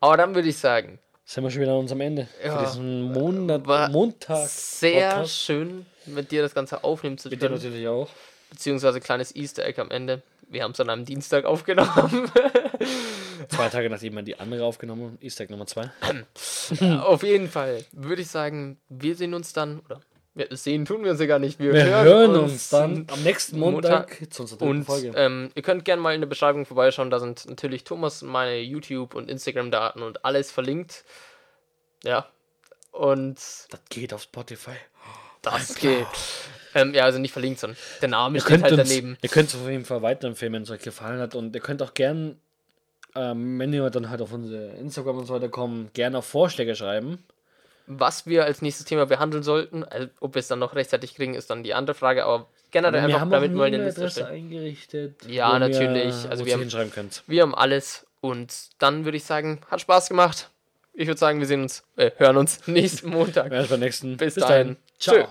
Aber dann würde ich sagen, Sind wir schon wieder an unserem Ende. Ja. Für diesen Monat, War Montag. sehr Podcast. schön, mit dir das Ganze aufnehmen zu Mit dir natürlich auch. Beziehungsweise kleines Easter Egg am Ende. Wir haben es an einem Dienstag aufgenommen. Zwei Tage nachdem wir die andere aufgenommen haben. Easter Egg Nummer zwei. Auf jeden Fall würde ich sagen, wir sehen uns dann, oder wir sehen tun wir uns ja gar nicht. Wir, Wir hören uns dann am nächsten Montag, zu unserer dritten Und Folge. ähm, ihr könnt gerne mal in der Beschreibung vorbeischauen. Da sind natürlich Thomas meine YouTube- und Instagram-Daten und alles verlinkt. Ja. Und das geht auf Spotify. das geht. Ähm, ja, also nicht verlinkt, sondern der Name Ihr steht halt uns, daneben. ihr könnt es auf jeden Fall weiterempfehlen, wenn es euch gefallen hat. Und ihr könnt auch gern, ähm, wenn ihr dann halt auf unsere Instagram und so weiter kommen, gerne Vorschläge schreiben. Was wir als nächstes Thema behandeln sollten, also ob wir es dann noch rechtzeitig kriegen, ist dann die andere Frage, aber generell wir einfach haben damit mal eine Liste eingerichtet. Ja, natürlich. Ihr, Also wir haben- könnt. Wir haben alles und dann würde ich sagen, hat Spaß gemacht. Ich würde sagen, wir sehen uns, äh, hören uns nächsten Montag. Beim nächsten. Bis dahin. Ciao. Tschö.